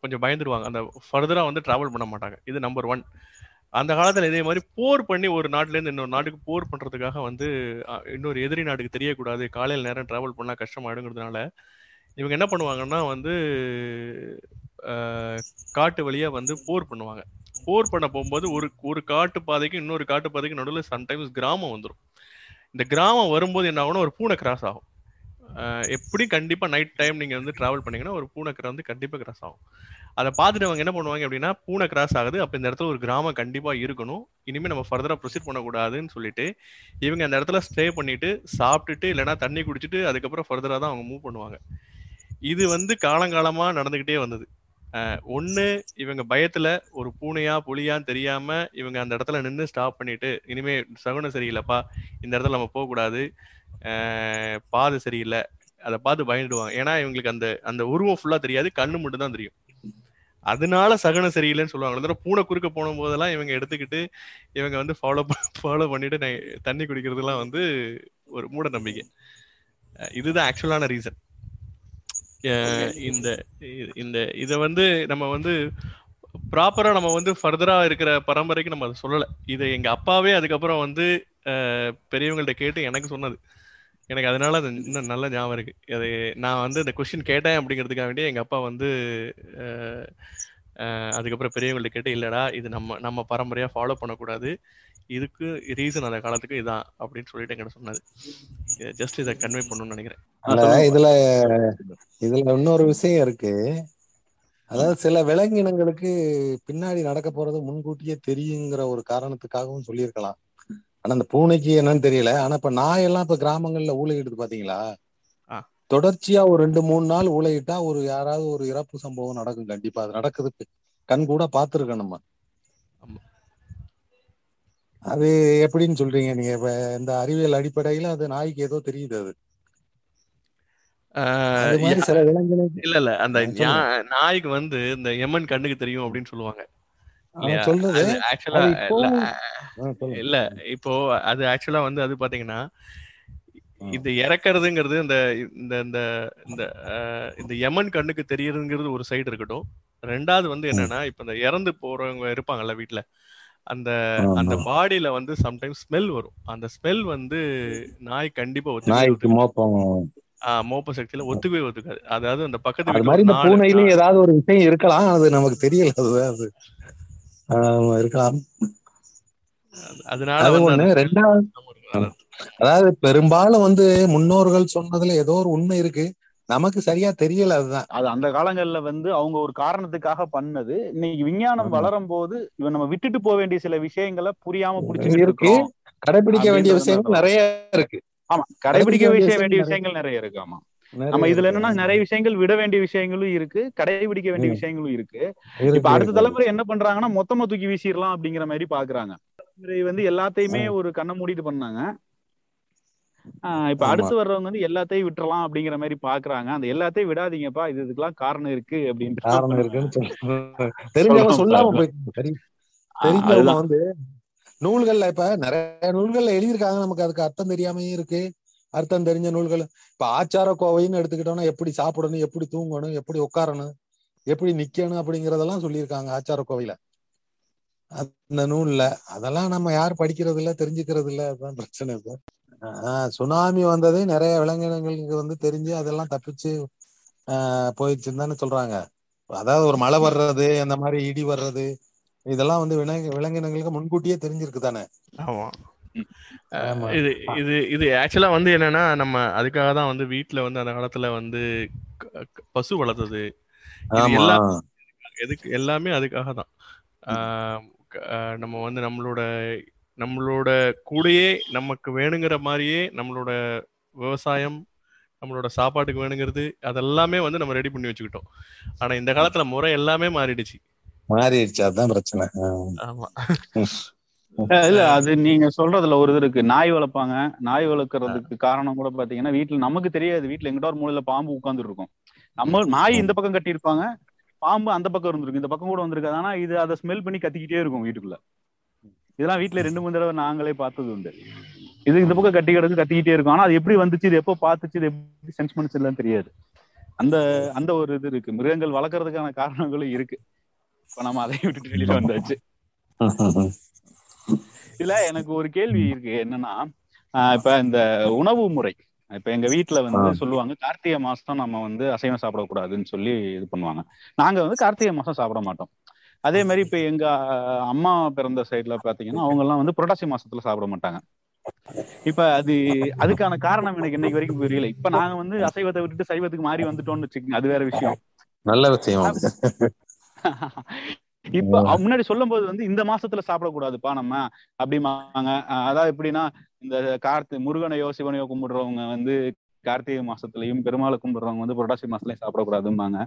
கொஞ்சம் பயந்துருவாங்க. அந்த ஃபர்தரா வந்து டிராவல் பண்ண மாட்டாங்க. இது நம்பர் ஒன் அந்த காலத்துல இதே மாதிரி போர் பண்ணி ஒரு நாட்டுல இருந்து இன்னொரு நாட்டுக்கு போர் பண்றதுக்காக வந்து இன்னொரு எதிரி நாட்டுக்கு தெரியக்கூடாது காலையில நேரம் டிராவல் பண்ணா கஷ்டமாயிடுங்கிறதுனால இவங்க என்ன பண்ணுவாங்கன்னா வந்து காட்டு வழியா வந்து போர் பண்ணுவாங்க. போர் பண்ண போகும்போது ஒரு ஒரு காட்டு பாதைக்கு இன்னொரு காட்டு பாதைக்கு நடுவில் சம்டைம்ஸ் கிராமம் வந்துடும் இந்த கிராமம் வரும்போது என்ன ஆகும்னா ஒரு பூனை கிராஸ் ஆகும். எப்படி கண்டிப்பா நைட் டைம் நீங்க வந்து டிராவல் பண்ணீங்கன்னா ஒரு பூனை கிராஸ் வந்து கண்டிப்பா கிராஸ் ஆகும். அதை பார்த்துட்டு அவங்க என்ன பண்ணுவாங்க அப்படின்னா பூனை கிராஸ் ஆகுது. அப்போ இந்த இடத்துல ஒரு கிராமம் கண்டிப்பாக இருக்கணும். இனிமேல் நம்ம ஃபர்தராக ப்ரொசீட் பண்ணக்கூடாதுன்னு சொல்லிட்டு இவங்க அந்த இடத்துல ஸ்டே பண்ணிட்டு சாப்பிட்டுட்டு இல்லைன்னா தண்ணி குடிச்சிட்டு அதுக்கப்புறம் ஃபர்தராக தான் அவங்க மூவ் பண்ணுவாங்க. இது வந்து காலங்காலமாக நடந்துக்கிட்டே வந்தது. ஒன்று இவங்க பயத்தில் ஒரு பூனையா புலியான்னு தெரியாமல் இவங்க அந்த இடத்துல நின்று ஸ்டாப் பண்ணிட்டு இனிமே சகுனம் சரியில்லைப்பா இந்த இடத்துல நம்ம போகக்கூடாது. பாது சரியில்லை. அதை பார்த்து பயந்துடுவாங்க. ஏன்னா இவங்களுக்கு அந்த அந்த உருவம் ஃபுல்லாக தெரியாது. கண்ணு மட்டும் தான் தெரியும். அதனால சகுனம் சரியில்லைன்னு சொல்லுவாங்க. தவிர பூனை குறுக்க போன போதெல்லாம் இவங்க எடுத்துக்கிட்டு இவங்க வந்து ஃபாலோ ஃபாலோ பண்ணிட்டு தண்ணி குடிக்கிறதுலாம் வந்து ஒரு மூட நம்பிக்கை. இதுதான் ஆக்சுவலான ரீசன் இந்த இந்த இத வந்து நம்ம வந்து ப்ராப்பரா நம்ம வந்து ஃபர்தரா இருக்கிற பரம்பரைக்கு நம்ம அதை சொல்லல. இதை எங்க அப்பாவே அதுக்கப்புறம் வந்து பெரியவங்கள்ட்ட கேட்டு எனக்கு சொன்னது. எனக்கு அதனால அது இன்னும் நல்ல ஞாபகம் இருக்கு. அது நான் வந்து இந்த கொஸ்டின் கேட்டேன் அப்படிங்கிறதுக்காக வேண்டி எங்க அப்பா வந்து அதுக்கப்புறம் பெரியவங்கள்ட்ட கேட்டு இல்லடா இது நம்ம நம்ம பரம்பரையா ஃபாலோ பண்ணக்கூடாது. இதுக்கு ரீசன் அந்த காலத்துக்கு இதான் அப்படின்னு சொல்லிட்டு என்கிட்ட சொன்னது ஜஸ்ட் இதை கன்வே பண்ணணும்னு நினைக்கிறேன். இல்ல, இதுல இதுல இன்னொரு விஷயம் இருக்கு. அதாவது சில விலங்கினங்களுக்கு பின்னாடி நடக்க போறது முன்கூட்டியே தெரியுங்கிற ஒரு காரணத்துக்காகவும் சொல்லியிருக்கலாம். ஆனா அந்த பூனைக்கு என்னன்னு தெரியல. ஆனா இப்ப நாயெல்லாம் இப்ப கிராமங்கள்ல ஊழையிடுது பாத்தீங்களா. தொடர்ச்சியா ஒரு ரெண்டு மூணு நாள் ஊழையிட்டா ஒரு யாராவது ஒரு இறப்பு சம்பவம் நடக்கும். கண்டிப்பா அது நடக்குது. கண் கூட பாத்துருக்கோம் நம்ம. அது எப்படின்னு சொல்றீங்க? நீங்க இப்ப இந்த அறிவியல் அடிப்படையில அது நாய்க்கு ஏதோ தெரியுது அது. இல்ல இல்ல. அந்த நாய்க்கு வந்து இந்த எமன் கண்ணுக்கு தெரியும் அப்படின்னு சொல்லுவாங்க. சொல்றது ஆக்சுவலா இல்ல இப்போ அது ஆக்சுவலா வந்து அது பாத்தீங்கன்னா. இது இறக்குறதுங்கிறது இந்த இந்த இந்த இந்த இந்த யமன் கண்ணுக்கு தெரியறதுங்கிறது ஒரு சைடு இருக்கட்டும். ரெண்டாவது வந்து என்னன்னா இப்ப இந்த இறந்து போறவங்க இருப்பாங்கல்ல வீட்ல அந்த அந்த. பாடியில வந்து சம்டைம்ஸ் ஸ்மெல் வரும். அந்த ஸ்மெல் வந்து நாய் கண்டிப்பா ஆஹ் மோப்ப சக்தியில ஒத்துக்கவே ஒத்துக்காது. அதாவது அந்த பக்கத்து வீட்டுல மாதிரி இந்த ஏதாவது ஒரு விஷயம் இருக்கலாம் அது நமக்கு தெரியல அது. இருக்கலாம். அதனால ஒண்ணு. ரெண்டாவது அதாவது பெரும்பாலும் வந்து முன்னோர்கள் சொன்னதுல ஏதோ ஒரு உண்மை இருக்கு. நமக்கு சரியா தெரியல அதுதான். அது அந்த காலங்கள்ல வந்து அவங்க ஒரு காரணத்துக்காக பண்ணது. இன்னைக்கு விஞ்ஞானம். வளரும் போது இவன் நம்ம விட்டுட்டு போக வேண்டிய சில விஷயங்களை புரியாம புடிச்சுக்கிட்டு இருக்கு. இருக்கோம். கடைபிடிக்க வேண்டிய விஷயங்கள் நிறைய இருக்கு. ஆமா கடைபிடிக்க வேண்டிய விஷயம் வேண்டிய விஷயங்கள் நிறைய இருக்கு. ஆமா. நம்ம இதுல. என்னன்னா நிறைய விஷயங்கள் விட வேண்டிய விஷயங்களும் இருக்கு கடைபிடிக்க வேண்டிய. விஷயங்களும் இருக்கு. இப்ப அடுத்த. தலைமுறை என்ன பண்றாங்கன்னா மொத்தமா தூக்கி வீசிடலாம் அப்படிங்கிற மாதிரி பாக்குறாங்க. வந்து எல்லாத்தையுமே ஒரு கண்ணை மூடிட்டு பண்ணாங்க. இப்ப. அடுத்து வர்றவங்க வந்து எல்லாத்தையும் விட்டுறலாம் அப்படிங்கிற மாதிரி பாக்குறாங்க. அந்த எல்லாத்தையும் விடாதீங்கப்பா இது இதுக்கெல்லாம் காரணம் இருக்கு அப்படின்ற காரணம் இருக்குன்னு தெரிஞ்சவங்க சொல்ல சொல்லாம. போயிட்டு தெரிஞ்சவங்க வந்து நூல்கள்ல இப்ப நிறைய நூல்கள்ல எழுதியிருக்காங்க நமக்கு அதுக்கு அர்த்தம் தெரியாமயே இருக்கு. அர்த்தம் தெரிஞ்ச நூல்கள். இப்ப ஆச்சார கோவைன்னு எடுத்துக்கிட்டோம்னா எப்படி சாப்பிடணும் எப்படி தூங்கணும் எப்படி உட்காரணும் எப்படி நிக்கணும் அப்படிங்கறதெல்லாம் சொல்லியிருக்காங்க ஆச்சார கோவையில. அந்த நூல்ல. அதெல்லாம் நம்ம யார் படிக்கிறது இல்ல தெரிஞ்சுக்கிறது இல்ல அதுதான் பிரச்சனை இப்போ. ஆஹ் சுனாமி வந்ததே நிறைய விலங்கினங்களுக்கு வந்து தெரிஞ்சு அதெல்லாம் தப்பிச்சு ஆஹ் போயிடுச்சுன்னு தானே சொல்றாங்க. அதாவது ஒரு மழை வர்றது அந்த மாதிரி இடி வர்றது இதெல்லாம் வந்து விலங்கு விலங்கினங்களுக்கு முன்கூட்டியே தெரிஞ்சிருக்கு தானே. இது இது இது ஆக்சுவலா வந்து என்னன்னா நம்ம அதுக்காக தான் வந்து வீட்ல வந்து அந்த காலத்துல வந்து பசு வளர்த்தது. எதுக்கு எல்லாமே அதுக்காக தான். நம்ம வந்து நம்மளோட நம்மளோட கூடயே நமக்கு வேணுங்கிற மாதிரியே நம்மளோட விவசாயம் நம்மளோட சாப்பாட்டுக்கு வேணுங்கிறது அதெல்லாமே வந்து நம்ம ரெடி பண்ணி வச்சுக்கிட்டோம். ஆனா இந்த காலத்துல முறை எல்லாமே மாறிடுச்சு. மாறிடுச்சு. அதான் பிரச்சனை. ஆமா. இல்ல அது நீங்க சொல்றதுல ஒரு இது இருக்கு. நாய் வளர்ப்பாங்க. நாய் வளர்க்கறதுக்கு காரணம் கூட பாத்தீங்கன்னா வீட்டுல நமக்கு தெரியாது. வீட்டுல எங்கிட்ட ஒரு மூலையில பாம்பு உட்கார்ந்துட்டு இருக்கும் நம்ம நாய் இந்த பக்கம் கட்டியிருப்பாங்க. பாம்பு அந்த பக்கம் இருந்திருக்கு இந்த பக்கம் கூட வந்திருக்காது. ஆனா இது அதை ஸ்மெல் பண்ணி கத்திக்கிட்டே இருக்கும் வீட்டுக்குள்ள. இதெல்லாம் வீட்டுல ரெண்டு மூணு தடவை நாங்களே பார்த்தது உண்டு. இது இந்த பக்கம் கட்டி கிடக்கு கத்திக்கிட்டே இருக்கும். ஆனா அது எப்படி வந்துச்சு இது எப்போ பார்த்துச்சு இது எப்படி சென்ஸ் பண்ணுச்சு எல்லாம் தெரியாது. அந்த அந்த ஒரு இது இருக்கு. மிருகங்கள் வளர்க்கறதுக்கான காரணங்களும் இருக்கு. இப்ப நம்ம அதை விட்டுட்டு வெளியில வந்தாச்சு. இதுல எனக்கு ஒரு கேள்வி இருக்கு. என்னன்னா இப்ப இந்த உணவு முறை இப்ப எங்க வீட்டுல வந்து சொல்லுவாங்க கார்த்திகை மாசம் நம்ம வந்து அசைவம் சாப்பிடக்கூடாதுன்னு சொல்லி இது பண்ணுவாங்க. நாங்க வந்து கார்த்திகை மாசம் சாப்பிட மாட்டோம். அதே மாதிரி இப்ப எங்க அம்மா பிறந்த சைடுல பாத்தீங்கன்னா அவங்க எல்லாம் வந்து புரட்டாசி மாசத்துல சாப்பிட மாட்டாங்க. இப்ப அது அதுக்கான காரணம் எனக்கு இன்னைக்கு வரைக்கும் புரியல. இப்ப நாங்க வந்து அசைவத்தை விட்டுட்டு சைவத்துக்கு மாறி வந்துட்டோம்னு வச்சுக்கோங்க அது வேற விஷயம். நல்ல விஷயம். இப்ப முன்னாடி சொல்லும் போது வந்து இந்த மாசத்துல சாப்பிடக்கூடாதுப்பா நம்ம அப்படிம்பாங்க. அஹ் அதாவது எப்படின்னா இந்த கார்த்தி முருகனையோ சிவனையோ கும்பிடுறவங்க வந்து கார்த்திகை மாசத்துலயும் பெருமாளை கும்பிடுறவங்க வந்து புரட்டாசி மாசத்துலயும் சாப்பிடக்கூடாதும்பாங்க.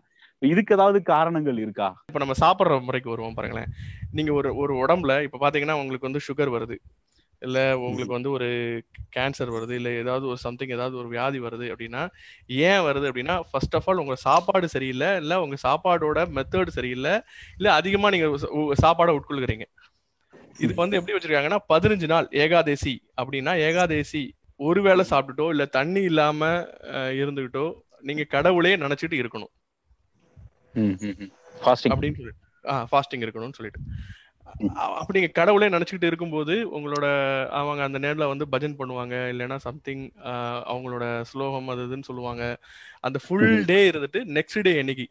இதுக்கு ஏதாவது காரணங்கள் இருக்கா? இப்ப நம்ம சாப்பிடுற முறைக்கு வருவோம் பாருங்களேன். நீங்க ஒரு ஒரு உடம்புல இப்ப பாத்தீங்கன்னா உங்களுக்கு வந்து சுகர் வருது. இல்ல உங்களுக்கு வந்து ஒரு கேன்சர் வருது இல்ல ஏதாவது ஒரு சம்திங் ஏதாவது ஒரு வியாதி வருது அப்படின்னா ஏன் வருது அப்படின்னா ஃபர்ஸ்ட் ஆஃப் ஆல் உங்க சாப்பாடு சரியில்லை இல்ல உங்க சாப்பாடோட மெத்தட் சரியில்லை இல்ல அதிகமா நீங்க சாப்பாடை உட்கொள்கிறீங்க. இதுக்கு வந்து எப்படி வச்சிருக்காங்கன்னா பதினஞ்சு நாள் ஏகாதேசி அப்படின்னா ஏகாதேசி ஒருவேளை சாப்பிட்டுட்டோ இல்ல தண்ணி இல்லாம இருந்துகிட்டோ நீங்க கடவுளே நினைச்சிட்டு இருக்கணும். அப்படின்னு சொல்லி ஃபாஸ்டிங் இருக்கணும்னு சொல்லிட்டு. அப்படி நீங்க கடவுளே நினைச்சுக்கிட்டு இருக்கும்போது உங்களோட அவங்க அந்த நேர்ல வந்து பஜன் பண்ணுவாங்க இல்லைன்னா சம்திங் அவங்களோட ஸ்லோகம் அது இதுன்னு சொல்லுவாங்க. அந்த ஃபுல் டே இருந்துட்டு நெக்ஸ்ட் டே என்னைக்கு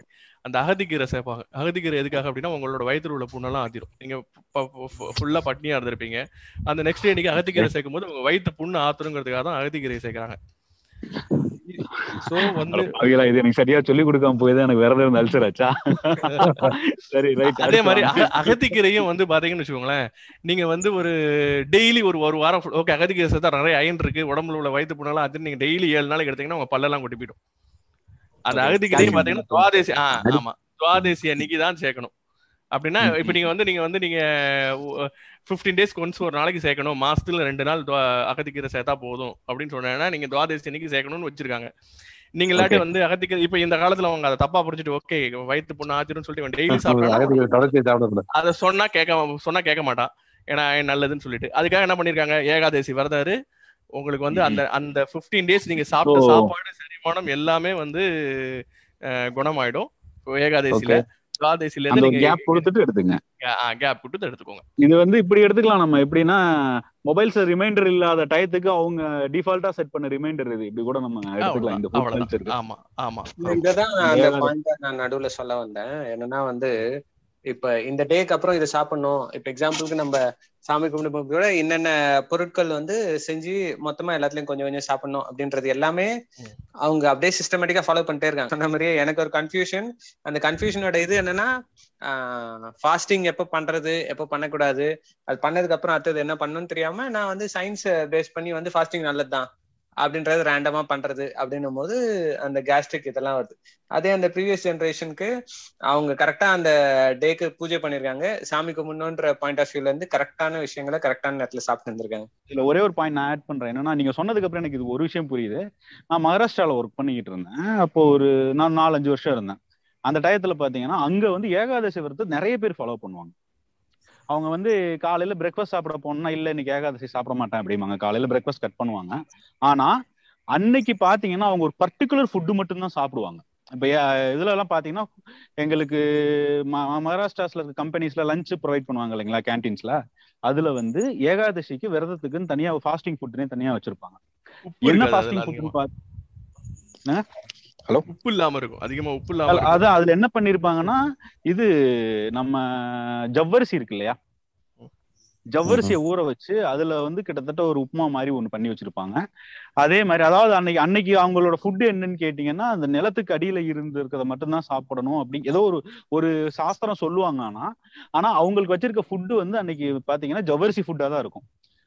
அந்த அகதிக்கீரை சேர்ப்பாங்க. அகதிக்கீரை எதுக்காக அப்படின்னா உங்களோட வயித்துல உள்ள புண்ணெல்லாம் ஆத்திரும். நீங்க ஃபுல்லா பட்னியா இருந்திருப்பீங்க. அந்த நெக்ஸ்ட் டே இன்னைக்கு அகதிக்கீரை சேர்க்கும் போது உங்க வயிற்று புண்ணு ஆத்துருங்கிறதுக்காக தான் அகதிக்கீரை சேர்க்கறாங்க. சோ வந்து இது எனக்கு சரியா சொல்லி கொடுக்காம போய் எனக்கு விரதம் இருந்து அல்சர் ஆச்சா? சரி ரைட் அதே மாதிரி அக- அகத்திக்கீரையும் வந்து பாத்தீங்கன்னு வச்சுக்கோங்களேன் நீங்க வந்து ஒரு டெய்லி ஒரு ஒரு வாரம் ஓகே அகத்திக்கீரை சேர்த்தா நிறைய அயன் இருக்கு உடம்புல உள்ள வயிற்று புண்ணெல்லாம் அது நீங்க டெய்லி ஏழு நாளைக்கு எடுத்தீங்கன்னா உங்க பல்லெல்லாம் கொட்டி போயிடும். அந்த Okay. அகத்திக்கீரையும் பாத்தீங்கன்னா துவாதேசி ஆமா துவாதேசி அன்னைக்கு தான் சேர்க்கணும். அப்படின்னா இப்ப நீங்க வந்து நீங்க வந்து நீங்க பிப்டீன் டேஸ்க்கு ஒன்ஸ் ஒரு நாளைக்கு சேர்க்கணும். மாசத்துல ரெண்டு நாள் அகத்திக்கீரை சேர்த்தா போதும் அப்படின்னு சொன்னா நீங்க துவாதேசி அன்னைக்கு சேர்க்கணும்னு வச்சிருக்காங்க. நீங்க இல்லாட்டி. வந்து அகத்திக்கீரை இப்ப இந்த காலத்துல அவங்க அதை தப்பா புரிஞ்சுட்டு ஓகே வயிற்று புண்ணு ஆச்சிரும் சொல்லிட்டு டெய்லி சாப்பிடக்கூடாது அதை சொன்னா கேட்க சொன்னா கேட்க மாட்டான் ஏன்னா நல்லதுன்னு சொல்லிட்டு. அதுக்காக என்ன பண்ணிருக்காங்க? ஏகாதசி விரதாரு உங்களுக்கு வந்து அந்த அந்த 15 டேஸ் நீங்க சாப்பிட்ட சாப்பாடு செரிமானம் எல்லாமே வந்து குணமாயிடும். ஏகாதசியில. அந்த இருந்து கேப் கொடுத்துட்டு எடுத்துங்க. கேப் விட்டு எடுத்துக்கோங்க. இது வந்து இப்படி எடுத்துக்கலாம். நம்ம எப்படின்னா மொபைல்ஸ் ரிமைண்டர் இல்லாத டயத்துக்கு அவங்க டிஃபால்ட்டா செட் பண்ண ரிமைண்டர் இது. இப்படி கூட நம்ம எடுத்துக்கலாம். இந்த ஆமா ஆமா இததான் அந்த பாயிண்ட் நான் நடுவுல சொல்ல வந்தேன். என்னன்னா வந்து இப்ப இந்த டேக்கு அப்புறம் இதை சாப்பிடணும். இப்ப எக்ஸாம்பிளுக்கு நம்ம சாமி கும்பிட்டு கூட என்னென்ன பொருட்கள் வந்து செஞ்சு மொத்தமா எல்லாத்துலயும் கொஞ்சம் கொஞ்சம் சாப்பிடணும் அப்படின்றது எல்லாமே அவங்க அப்படியே சிஸ்டமேட்டிக்கா ஃபாலோ பண்ணிட்டே இருக்காங்க. சொன்ன மாதிரியே எனக்கு ஒரு கன்ஃபியூஷன் அந்த கன்ஃபியூஷனோட இது என்னன்னா ஃபாஸ்டிங் எப்ப பண்றது எப்ப பண்ணக்கூடாது அது பண்ணதுக்கு அப்புறம் அடுத்தது என்ன பண்ணணும்னு தெரியாம நான் வந்து சயின்ஸ் பேஸ் பண்ணி வந்து ஃபாஸ்டிங் நல்லதுதான். அப்படின்றது ரேண்டமா பண்றது அப்படின்னும் போது அந்த கேஸ்ட்ரிக் இதெல்லாம் வருது. அதே அந்த ப்ரீவியஸ் ஜென்ரேஷனுக்கு அவங்க கரெக்டா அந்த டேக்கு பூஜை பண்ணிருக்காங்க. சாமிக்கு முன்னோன்ற பாயிண்ட் ஆஃப் வியூல இருந்து கரெக்டான விஷயங்களை கரெக்டான நேரத்துல சாப்பிட்டு இருந்திருக்காங்க இதுல ஒரே ஒரு பாயிண்ட் நான் ஆட் பண்றேன். என்னன்னா நீங்க சொன்னதுக்கு அப்புறம் எனக்கு இது ஒரு விஷயம் புரியுது. நான் மகாராஷ்டிரால ஒர்க் பண்ணிக்கிட்டு இருந்தேன். அப்போ ஒரு நான் நாலஞ்சு வருஷம் இருந்தேன். அந்த டயத்துல பாத்தீங்கன்னா அங்க வந்து ஏகாதசி விரதத்தை நிறைய பேர் ஃபாலோ பண்ணுவாங்க. அவங்க வந்து காலையில பிரேக்ஃபாஸ்ட் சாப்பிட போனா இல்ல இன்னைக்கு ஏகாதசி சாப்பிட மாட்டேன் அப்படிம்பாங்க. காலையில பிரேக்ஃபாஸ்ட் கட் பண்ணுவாங்க. ஆனா அன்னைக்கு பாத்தீங்கன்னா அவங்க ஒரு பர்டிகுலர் ஃபுட்டு மட்டும் தான் சாப்பிடுவாங்க. இப்ப இதுல எல்லாம் பாத்தீங்கன்னா எங்களுக்கு மகாராஷ்டிராஸ்ல இருக்க கம்பெனிஸ்ல லஞ்ச் ப்ரொவைட் பண்ணுவாங்க இல்லைங்களா கேன்டீன்ஸ்ல அதுல வந்து ஏகாதசிக்கு விரதத்துக்குன்னு தனியா ஃபாஸ்டிங் ஃபுட்னே தனியா வச்சிருப்பாங்க. என்ன ஃபாஸ்டிங் ஃபுட்னு அதிகமா. பாத்து உப்பு இல்லாம இருக்கும். அதிகமா உப்பு இல்லாம அது- அதுல என்ன பண்ணிருப்பாங்கன்னா இது நம்ம ஜவ்வரிசி இருக்கு இல்லையா ஜவ்வரிசியை ஊற வச்சு அதுல வந்து கிட்டத்தட்ட ஒரு உப்புமா மாதிரி ஒண்ணு பண்ணி வச்சிருப்பாங்க. அதே மாதிரி அதாவது அன்னைக்கு அன்னைக்கு அவங்களோட ஃபுட் என்னன்னு கேட்டீங்கன்னா அந்த நிலத்துக்கு அடியில இருந்து இருக்கிறத மட்டும்தான் சாப்பிடணும் அப்படி ஏதோ ஒரு ஒரு சாஸ்திரம் சொல்லுவாங்க ஆனா ஆனா அவங்களுக்கு வச்சிருக்க ஃபுட்டு வந்து அன்னைக்கு பாத்தீங்கன்னா ஜவ்வரிசி ஃபுட்டா தான் இருக்கும்.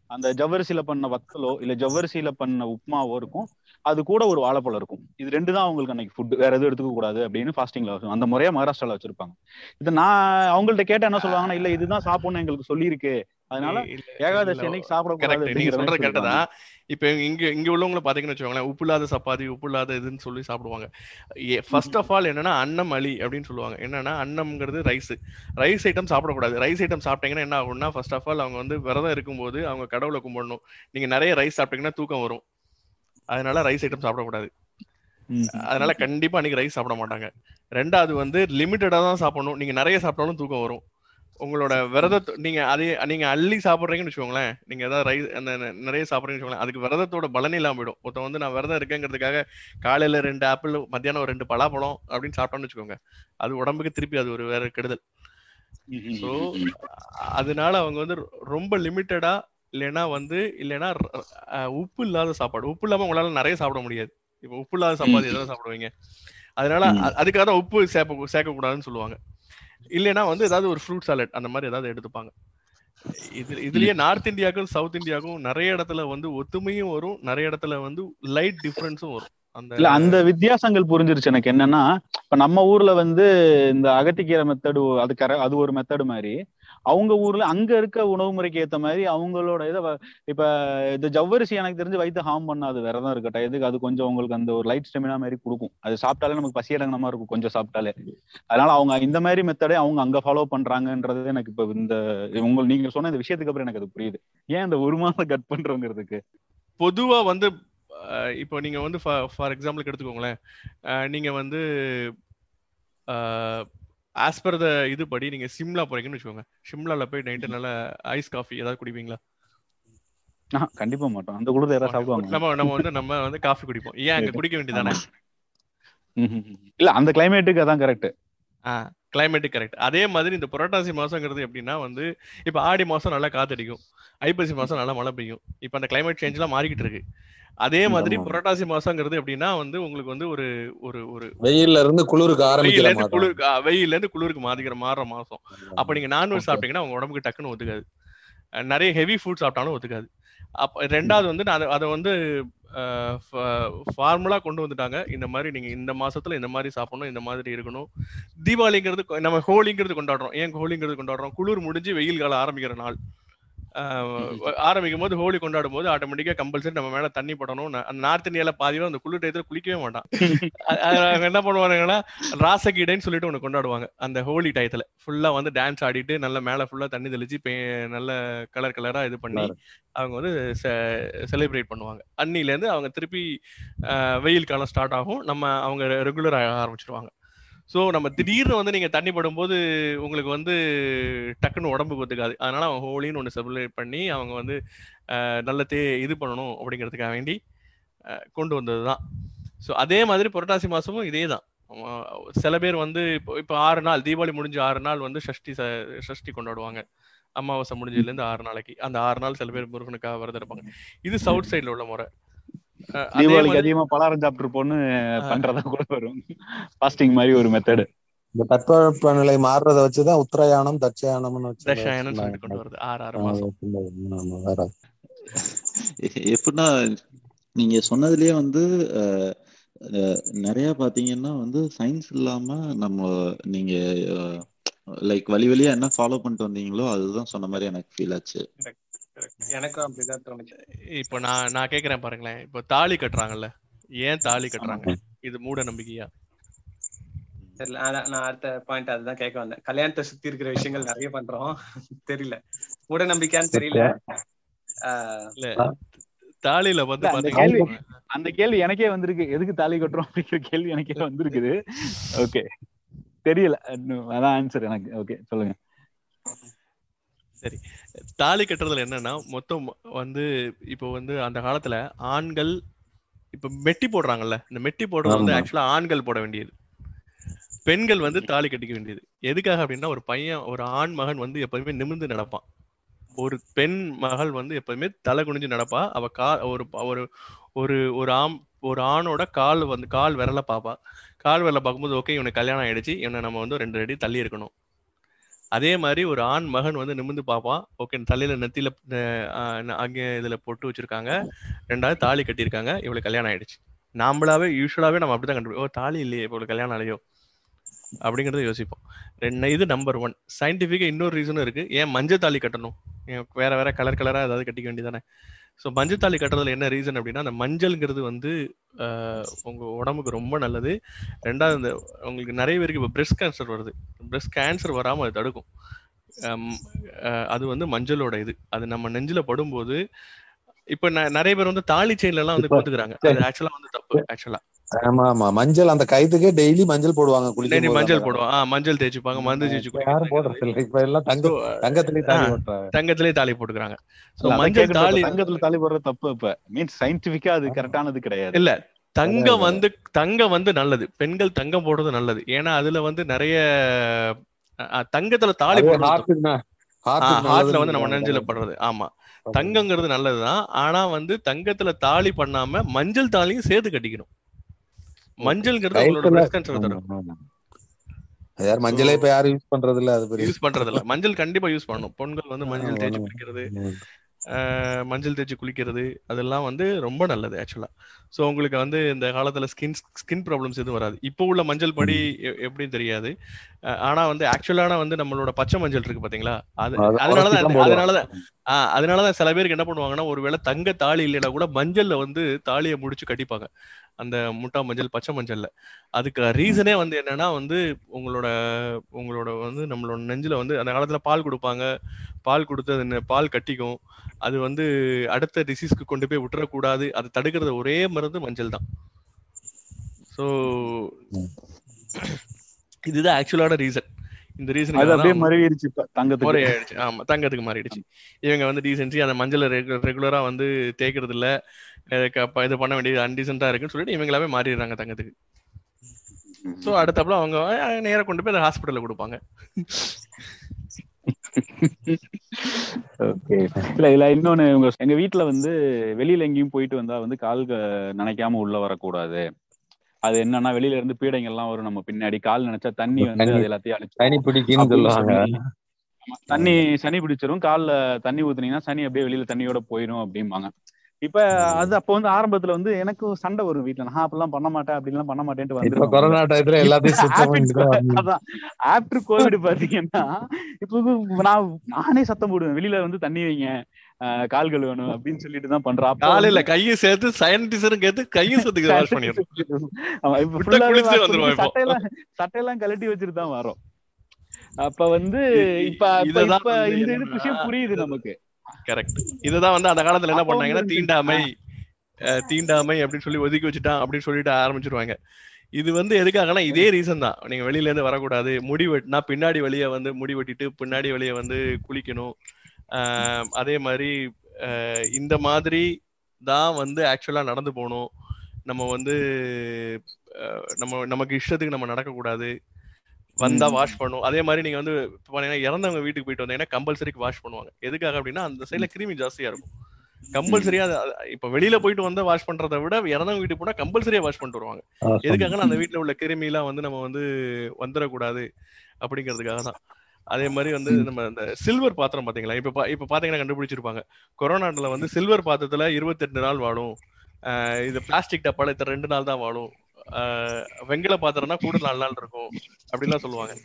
அந்த ஜவ்வரிசியில பண்ண வத்தலோ இல்ல ஜவ்வரிசியில பண்ண உப்புமாவோ இருக்கும். அது கூட ஒரு வாழைப்பழம் இருக்கும். இது ரெண்டு தான் அவங்களுக்கு அன்னைக்கு ஃபுட் வேற எதுவும் எடுத்துக்க கூடாது அப்படின்னு ஃபாஸ்டிங்ல வரும் அந்த முறையா மகாராஷ்டிரால வச்சிருப்பாங்க. இது நான் அவங்கள்ட்ட கேட்டா என்ன சொல்லுவாங்கன்னா இல்ல இதுதான் சாப்பிடணும் எங்களுக்கு சொல்லியிருக்கு. அதனால ஏகாதசி. அன்னைக்கு சாப்பிடக்கூடாது நீங்க மாதிரி கரெக்ட். தான். இப்ப இங்க இங்க உள்ளவங்கள பாத்தீங்கன்னு வச்சுக்கோங்களேன் உப்பு இல்லாத சப்பாத்தி உப்பு இல்லாத இதுன்னு சொல்லி சாப்பிடுவாங்க. ஃபர்ஸ்ட் ஆஃப் ஆல் என்னன்னா அன்னம் அலி அப்படின்னு சொல்லுவாங்க. என்னன்னா அன்னம்ங்கிறது ரைஸ் ரைஸ் ஐட்டம் சாப்பிடக்கூடாது. ரைஸ் ஐட்டம் சாப்பிட்டீங்கன்னா என்ன ஆகும்னா ஃபர்ஸ்ட் ஆஃப் ஆல் அவங்க வந்து விரதம் இருக்கும்போது அவங்க கடவுளை கும்பிடணும். நீங்க நிறைய ரைஸ் சாப்பிட்டீங்கன்னா தூக்கம் வரும். அதனால ரைஸ் ஐட்டம் சாப்பிடக்கூடாது. அதனால கண்டிப்பா அன்னைக்கு ரைஸ் சாப்பிட மாட்டாங்க. ரெண்டாவது வந்து லிமிட்டடா தான் சாப்பிடணும். நீங்க நிறைய சாப்பிட்டாலும் தூக்கம் வரும். உங்களோட விரதத்தை நீங்க அதே நீங்க அள்ளி சாப்பிடுறீங்கன்னு வச்சுக்கோங்களேன். நீங்க ஏதாவது ரைஸ் அந்த நிறைய சாப்பிடுறீங்கன்னு வச்சுக்கோங்களேன். அதுக்கு விரதத்தோட பலன் இல்லாம போயிடும். ஒருத்தன் வந்து நான் விரதம் இருக்கேங்கிறதுக்காக காலையில ரெண்டு ஆப்பிள் மத்தியானம் ஒரு ரெண்டு பலாப்பழம் அப்படின்னு சாப்பிட்டோம்னு வச்சுக்கோங்க. அது உடம்புக்கு திருப்பி அது ஒரு வேற கெடுதல். ஸோ. அதனால அவங்க வந்து ரொம்ப லிமிட்டடா இல்லைன்னா வந்து இல்லைன்னா உப்பு இல்லாத சாப்பாடு. உப்பு இல்லாம உங்களால நிறைய சாப்பிட முடியாது. இப்போ உப்பு இல்லாத சப்பாத்தி எதாவது சாப்பிடுவீங்க? அதனால அதுக்காக தான் உப்பு சேர்க்க சேர்க்க கூடாதுன்னு சொல்லுவாங்க. இல்லைன்னா வந்து ஏதாவது ஒரு ஃப்ரூட் சாலட் அந்த மாதிரி ஏதாவது எடுத்துப்பாங்க. இது இதுலயே நார்த் இந்தியாவுக்கும் சவுத் இந்தியாவுக்கும் நிறைய இடத்துல வந்து ஒத்துமையும் வரும். நிறைய இடத்துல வந்து லைட் டிஃபரன்ஸும் வரும். அந்த இல்ல அந்த வித்தியாசங்கள் புரிஞ்சிருச்சு எனக்கு. என்னன்னா இப்ப நம்ம ஊர்ல வந்து இந்த அகத்திக்கீரை மெத்தடு அது கர அது ஒரு மெத்தடு மாதிரி. அவங்க ஊர்ல அங்க இருக்க உணவு முறைக்கு ஏத்த மாதிரி அவங்களோட இதை இப்ப இந்த ஜவ்வரிசி எனக்கு தெரிஞ்சு வயிற்று ஹார்ம் பண்ணாது. விரதம் இருக்கட்டும். எதுக்கு? அது கொஞ்சம் உங்களுக்கு அந்த ஒரு லைட் ஸ்டெமினா மாதிரி கொடுக்கும். அது சாப்பிட்டாலே நமக்கு பசி அடங்கின இருக்கும் கொஞ்சம் சாப்பிட்டாலே. அதனால அவங்க இந்த மாதிரி மெத்தடே அவங்க அங்க ஃபாலோ பண்றாங்கன்றது எனக்கு இப்ப இந்த உங்க நீங்க சொன்ன இந்த விஷயத்துக்கு அப்புறம் எனக்கு அது புரியுது. ஏன் இந்த ஒரு மாதம் கட் பண்றோங்கிறதுக்கு? பொதுவா வந்து இப்போ நீங்க வந்து ஃபார் எக்ஸாம்பிளுக்கு எடுத்துக்கோங்களேன். நீங்க வந்து ஆஸ் பர் த இது படி நீங்க சிம்லா போறீங்கன்னு வச்சுக்கோங்க. சிம்லால போய் நைட்டு நல்ல ஐஸ் காஃபி ஏதாவது குடிப்பீங்களா? கண்டிப்பா மாட்டோம். அந்த குளிர் யாராவது சாப்பிடுவாங்க நம்ம நம்ம வந்து நம்ம வந்து காஃபி குடிப்போம். ஏன் அங்க குடிக்க வேண்டியதானே. இல்ல அந்த கிளைமேட்டுக்கு அதான் கரெக்ட் கிளைமேட்டு கரெக்ட் அதே மாதிரி இந்த புரட்டாசி மாசங்கிறது எப்படின்னா வந்து இப்ப ஆடி மாசம் நல்லா காத்தடிக்கும். ஐப்பசி மாசம் நல்லா மழை பெய்யும். இப்ப அந்த கிளைமேட் சேஞ்ச் எல்லாம் மாறிக்கிட்டு இருக்கு. அதே மாதிரி. புரட்டாசி மாசங்கிறது எப்படின்னா வந்து உங்களுக்கு வந்து ஒரு ஒரு ஒரு வெயில்ல இருந்து குளிருக்கு வெயில்ல ஆரம்பிக்கிற குளிருக்கு வெயில்ல இருந்து குளிருக்கு மாறிக்கிற மாறுற மாசம். அப்ப நீங்க நான்வெஜ் சாப்பிட்டீங்கன்னா உங்க உடம்புக்கு டக்குன்னு ஒத்துக்காது. நிறைய ஹெவி ஃபுட் சாப்பிட்டாலும் ஒத்துக்காது. அப்ப ரெண்டாவது வந்து நான் அதை வந்து ஃபார்முலா கொண்டு வந்துட்டாங்க. இந்த மாதிரி நீங்க இந்த மாசத்துல இந்த மாதிரி சாப்பிடணும் இந்த மாதிரி இருக்கணும். தீபாவளிங்கிறது நம்ம ஹோலிங்கிறது கொண்டாடுறோம். ஏன் ஹோலிங்கிறது கொண்டாடுறோம்? குளிர் முடிஞ்சு வெயில் காலம் ஆரம்பிக்கிற நாள். ஆரம்பிக்கும் போது ஹோலி கொண்டாடும் போது ஆட்டோமேட்டிக்கா கம்பல்சரி நம்ம மேல தண்ணி படணும். அந்த நார்த் இந்தியால பாதிவா அந்த குளிர் டயத்துல குளிக்கவே மாட்டான். அவங்க என்ன பண்ணுவாங்கன்னா ராசகீடைன்னு சொல்லிட்டு ஒண்ணு கொண்டாடுவாங்க. அந்த ஹோலி டயத்துல. ஃபுல்லா வந்து டான்ஸ் ஆடிட்டு நல்ல மேல ஃபுல்லா தண்ணி தெளிச்சு நல்ல கலர் கலரா இது பண்ணி அவங்க வந்து செலிப்ரேட் பண்ணுவாங்க. அன்னில இருந்து அவங்க திருப்பி வெயில் காலம் ஸ்டார்ட் ஆகும். நம்ம அவங்க ரெகுலர் ஆரம்பிச்சிருவாங்க. ஸோ நம்ம திடீர்னு வந்து நீங்கள் தண்ணி படும்போது உங்களுக்கு வந்து டக்குன்னு உடம்புக்கு ஒத்துக்காது அதனால அவங்க ஹோலின்னு ஒன்று செலிப்ரேட் பண்ணி அவங்க வந்து ஆஹ் நல்ல தே இது பண்ணணும் அப்படிங்கிறதுக்காக வேண்டி கொண்டு வந்தது தான் ஸோ அதே மாதிரி புரட்டாசி மாதமும் இதே தான். சில பேர் வந்து இப்போ இப்போ ஆறு நாள் தீபாவளி முடிஞ்சு ஆறு நாள் வந்து ஷஷ்டி ச- ஷஷ்டி கொண்டாடுவாங்க. அமாவாசை முடிஞ்சதுலேருந்து ஆறு நாளைக்கு. அந்த ஆறு நாள் சில பேர் முருகனுக்காக விரதம் இருப்பாங்க. இது சவுத் சைடில் உள்ள முறை. தீபாவளிக்கு மாதிரி அதிகமா பலகாரம் சாப்பிட்டுருப்போம்னு பண்றதா கூட வரும். பாஸ்டிங் மாதிரி ஒரு மெத்தடு இந்த தட்பவெப்பநிலை மாறுறத வச்சுதான் உத்தரயானம் தட்சயானம்னு வச்சு தட்சாயணம்னு சொல்லிட்டு கொண்டு வருது. ஆறு ஆறு மாசம். ஆமா, வேற. எப்படின்னா நீங்க சொன்னதுலயே வந்து நிறைய பாத்தீங்கன்னா வந்து சயின்ஸ் இல்லாம நம்ம நீங்க லைக் வழி வழியா என்ன ஃபாலோ பண்ணிட்டு வந்தீங்களோ அதுதான் சொன்ன மாதிரி எனக்கு ஃபீல் ஆச்சு. எனக்கும் அப்படிதான் தோணுச்சு. இப்போ நான் நான் கேக்குறேன் பாருங்களேன். இப்போ தாலி கட்டுறாங்கல்ல? ஏன் தாலி கட்டுறாங்க? இது மூட நம்பிக்கையா? தெரியல. அதான் நான் அடுத்த பாயிண்ட் அதுதான் கேட்க வந்தேன். கல்யாணத்தை சுத்தி இருக்கிற விஷயங்கள் நிறைய பண்றோம். தெரியல. மூட நம்பிக்கையான்னு தெரியல. ஆஹ் இல்ல தாலியில வந்து அந்த கேள்வி- அந்த கேள்வி எனக்கே வந்திருக்கு. எதுக்கு தாலி கட்டுறோம் அப்படிங்கிற கேள்வி எனக்கே வந்திருக்குது. ஓகே தெரியல. அதான் ஆன்சர் எனக்கு. ஓகே சொல்லுங்க. தாலி கட்டுறதுல என்னன்னா மொத்தம் வந்து இப்போ வந்து அந்த காலத்துல ஆண்கள் இப்ப மெட்டி போடுறாங்கல்ல இந்த மெட்டி போடுறது வந்து. ஆக்சுவலா ஆண்கள் போட வேண்டியது. பெண்கள் வந்து தாலி கட்டிக்க வேண்டியது. எதுக்காக அப்படின்னா ஒரு பையன் ஒரு ஆண் மகன் வந்து எப்பவுமே நிமிர்ந்து நடப்பான். ஒரு பெண் மகள் வந்து எப்பவுமே தலை குனிஞ்சு நடப்பா. அவ கா ஒரு ஒரு ஒரு ஒரு ஆம் ஒரு ஆணோட கால் வந்து கால் விரல பாப்பா. கால் விரல பார்க்கும்போது ஓகே இவனுக்கு கல்யாணம் ஆயிடுச்சு. இவனை நம்ம வந்து ரெண்டு அடி தள்ளி இருக்கணும். அதே மாதிரி ஒரு ஆண் மகன் வந்து நிமிர்ந்து பார்ப்பான். ஓகே தலையில நெத்தியில அங்கே இதுல பொட்டு வச்சிருக்காங்க. ரெண்டாவது தாலி கட்டியிருக்காங்க. இவளுக்கு கல்யாணம் ஆயிடுச்சு. நாமளாவே யூஸ்வலாவே நம்ம அப்படிதான் கண்டுபிடிப்போம் ஓ தாலி இல்லையே இவளுக்கு கல்யாணம் ஆலையோ அப்படிங்கறத யோசிப்போம். ரெண்டு இது நம்பர் ஒன் சயின்டிபிக்கா இன்னொரு ரீசனும் இருக்கு. ஏன் மஞ்சள் தாலி கட்டணும்? ஏன் வேற வேற கலர் கலரா ஏதாவது கட்டிக்க வேண்டியதானே ஸோ மஞ்சள் தாலி கட்டுறதுல என்ன ரீசன் அப்படின்னா அந்த மஞ்சள்ங்கிறது வந்து உங்க உடம்புக்கு ரொம்ப நல்லது. ரெண்டாவது இந்த உங்களுக்கு நிறைய பேருக்கு இப்போ பிரெஸ்ட் கேன்சர் வருது. பிரெஸ்ட் கேன்சர் வராமல் அது தடுக்கும். அது வந்து மஞ்சளோட இது. அது நம்ம நெஞ்சில் படும்போது இப்ப ந- நிறைய பேர் வந்து தாலி செயின்ல எல்லாம் வந்து போட்டுக்கிறாங்க அது ஆக்சுவலா வந்து தப்பு ஆக்சுவலா ஆமா ஆமா. மஞ்சள் அந்த கைத்துக்கே டெய்லி மஞ்சள் போடுவாங்க டெய்லி குளிக்கும் மஞ்சள் போடுவோம் ஆ மஞ்சள் தேய்ச்சிப்பாங்க மருந்து தேய்ச்சி யாரும் போடுறது இல்ல. இப்ப எல்லாம் தங்க So, தங்கத்திலேயே தாலி தங்கத்திலே தாலி போட்டுக்கிறாங்க. சோ மஞ்சள். தாலி தங்கத்துல தாலி போடுறது தப்பு இப்ப. மீன்ஸ் சயின்டிபிக்கா அது கரெக்டானது கிடையாது. இல்ல தங்கம். வந்து தங்கம் வந்து நல்லது. பெண்கள் தங்கம் போடுறது நல்லது. ஏன்னா அதுல வந்து நிறைய தங்கத்துல தாலி போடுறது ஹார்ட்ல வந்து நம்ம நெஞ்சில படுறது. ஆமா. தங்கங்கிறது நல்லதுதான். ஆனா வந்து தங்கத்துல தாலி பண்ணாம மஞ்சள் தாலியும் சேர்த்து கட்டிக்கணும். மஞ்சள்ங்கிறது உங்களோட கைத்துல- பிரஸ்ட் கேன்சர் தரும். யார் மஞ்சளே இப்ப யாரும் யூஸ் பண்றது இல்ல அது யூஸ் பண்றது இல்ல மஞ்சள் கண்டிப்பா யூஸ் பண்ணணும். பெண்கள் வந்து மஞ்சள் தேய்ச்சி குளிக்கிறது மஞ்சள் தேய்ச்சி குளிக்கிறது அதெல்லாம் வந்து ரொம்ப நல்லது ஆக்சுவலா சோ உங்களுக்கு வந்து இந்த காலத்துல ஸ்கின் ஸ்கின் ப்ராப்ளம்ஸ் எதுவும் வராது. இப்போ உள்ள மஞ்சள் படி எப்படின்னு தெரியாது. ஆனா வந்து ஆக்சுவலான வந்து நம்மளோட பச்சை மஞ்சள் இருக்கு பாத்தீங்களா? அது அது அதனாலதான். அதனாலதான் ஆஹ் அதனாலதான் சில பேருக்கு என்ன பண்ணுவாங்கன்னா ஒருவேளை தங்க தாலி இல்லைன்னா கூட மஞ்சள்ல வந்து தாலியை முடிச்சு கட்டிப்பாங்க. அந்த முட்டா மஞ்சள் பச்சை மஞ்சள்ல. அதுக்கு ரீசனே வந்து என்னன்னா வந்து உங்களோட உங்களோட வந்து நம்மளோட நெஞ்சில வந்து அந்த காலத்துல பால் கொடுப்பாங்க. பால் கொடுத்து அது பால் கட்டிக்கும். அது வந்து அடுத்த டிசீஸ்க்கு கொண்டு போய் விட்டுறக்கூடாது. அது தடுக்கிறது ஒரே மருந்து மஞ்சள் தான். ஸோ. இதுதான் ஆக்சுவலான ரீசன் இந்த அது ரீசன் அப்படியே இப்ப தங்கத்துக்கு. ஒரே ஆயிடுச்சு ஆமா தங்கத்துக்கு மாறிடுச்சு. இவங்க வந்து டீசென்சி அந்த மஞ்சள் ரெகுலரா வந்து தேய்க்கிறது இல்ல இது பண்ண வேண்டியது அன்டீசென்டா இருக்குன்னு சொல்லிட்டு இவங்களாவே மாறிடுறாங்க தங்கத்துக்கு. சோ அடுத்தப்பல அவங்க நேரா கொண்டு போய் அந்த ஹாஸ்பிட்டல்ல கொடுப்பாங்க. ஓகே இல்ல இதுல இன்னொன்னு எங்க வீட்ல வந்து வெளியில எங்கேயும் போயிட்டு வந்தா வந்து கால் நனைக்காம உள்ள வரக்கூடாது. அது என்னன்னா வெளியில இருந்து பீடைங்கள்லாம் வரும். நம்ம பின்னாடி கால் நினைச்சா தண்ணி வந்து அது எல்லாத்தையும் அழிச்சு தண்ணி சனி பிடிச்சிரும். கால்ல தண்ணி ஊத்துனீங்கன்னா சனி அப்படியே வெளியில தண்ணியோட போயிரும் அப்படிம்பாங்க. இப்ப அது அப்ப வந்து ஆரம்பத்துல வந்து எனக்கும் சண்டை வரும் வீட்டுல நான் அப்படிலாம் பண்ண மாட்டேன் அப்படிலாம் பண்ண மாட்டேன்ட்டு கொரோனா டயத்துல எல்லாத்தையும் வரணும். அதான். ஆஃப்டர் கோவிட் பாத்தீங்கன்னா இப்போ வந்து நான் நானே சத்தம் போடுவேன். வெளியில வந்து தண்ணி வைங்க. கால் கழுவணும் அப்படின்னு சொல்லிட்டு தான் பண்றேன் காலையில வந்து- கையை சேர்த்து சயின்டிஸ்டும் கேட்டு கையும் சேர்த்து வாஷ் பண்ணிடுறோம் ஆமா, இப்ப விட்டா full ஆவே குளிச்சுட்டு wash வந்துருவோம் பண்ணி இப்போ. சட்டையெல்லாம் சட்டையெல்லாம் கழட்டி வச்சுட்டு தான் வரோம். அப்ப வந்து இப்ப இப்ப இந்த இது விஷயம் புரியுது நமக்கு. கரெக்ட் இதுதான் வந்து அந்த காலத்துல என்ன பண்ணாங்கன்னா தீண்டாமை தீண்டாமை அப்படின்னு சொல்லி ஒதுக்கி வச்சுட்டான் அப்படின்னு சொல்லிட்டு ஆரம்பிச்சிருவாங்க. இது வந்து எதுக்காகனா இதே ரீசன் தான். நீங்க வெளியில இருந்து வரக்கூடாது. முடி வெட்டினா பின்னாடி வழிய வந்து முடி வெட்டிட்டு பின்னாடி வழிய வந்து குளிக்கணும். அதே மாதிரி இந்த மாதிரி தான் வந்து ஆக்சுவலா நடந்து போகணும். நம்ம வந்து நம்ம நமக்கு இஷ்டத்துக்கு நம்ம நடக்கக்கூடாது. வந்தா. வாஷ் பண்ணும் அதே மாதிரி நீங்க வந்து இறந்தவங்க வீட்டுக்கு போயிட்டு வந்தீங்கன்னா கம்பல்சரிக்கு வாஷ் பண்ணுவாங்க. எதுக்காக அப்படின்னா அந்த சைடுல கிருமி ஜாஸ்தியா இருக்கும். கம்பல்சரியா இப்ப வெளியில போயிட்டு வந்து வாஷ் பண்றதை விட இறந்தவங்க வீட்டுக்கு போனா கம்பல்சரியா வாஷ் பண்ணிட்டு வருவாங்க. எதுக்காகனா அந்த வீட்ல உள்ள கிருமி எல்லாம் வந்து நம்ம வந்து வந்துடக்கூடாது. அப்படிங்கிறதுக்காக தான். அதே மாதிரி வந்து நம்ம இந்த சில்வர் பாத்திரம் பாத்தீங்களா? இப்ப இப்ப பாத்தீங்கன்னா கண்டுபிடிச்சிருப்பாங்க. கொரோனால வந்து சில்வர் பாத்திரத்துல இருபத்தெட்டு நாள் வாழும். இது பிளாஸ்டிக் டப்பால இத்தனை ரெண்டு நாள் தான் வாழும். ஆஹ் வெண்கல பாத்திரம்னா கூட நாலு நாள் இருக்கும் அப்படின்லாம் சொல்லுவாங்க.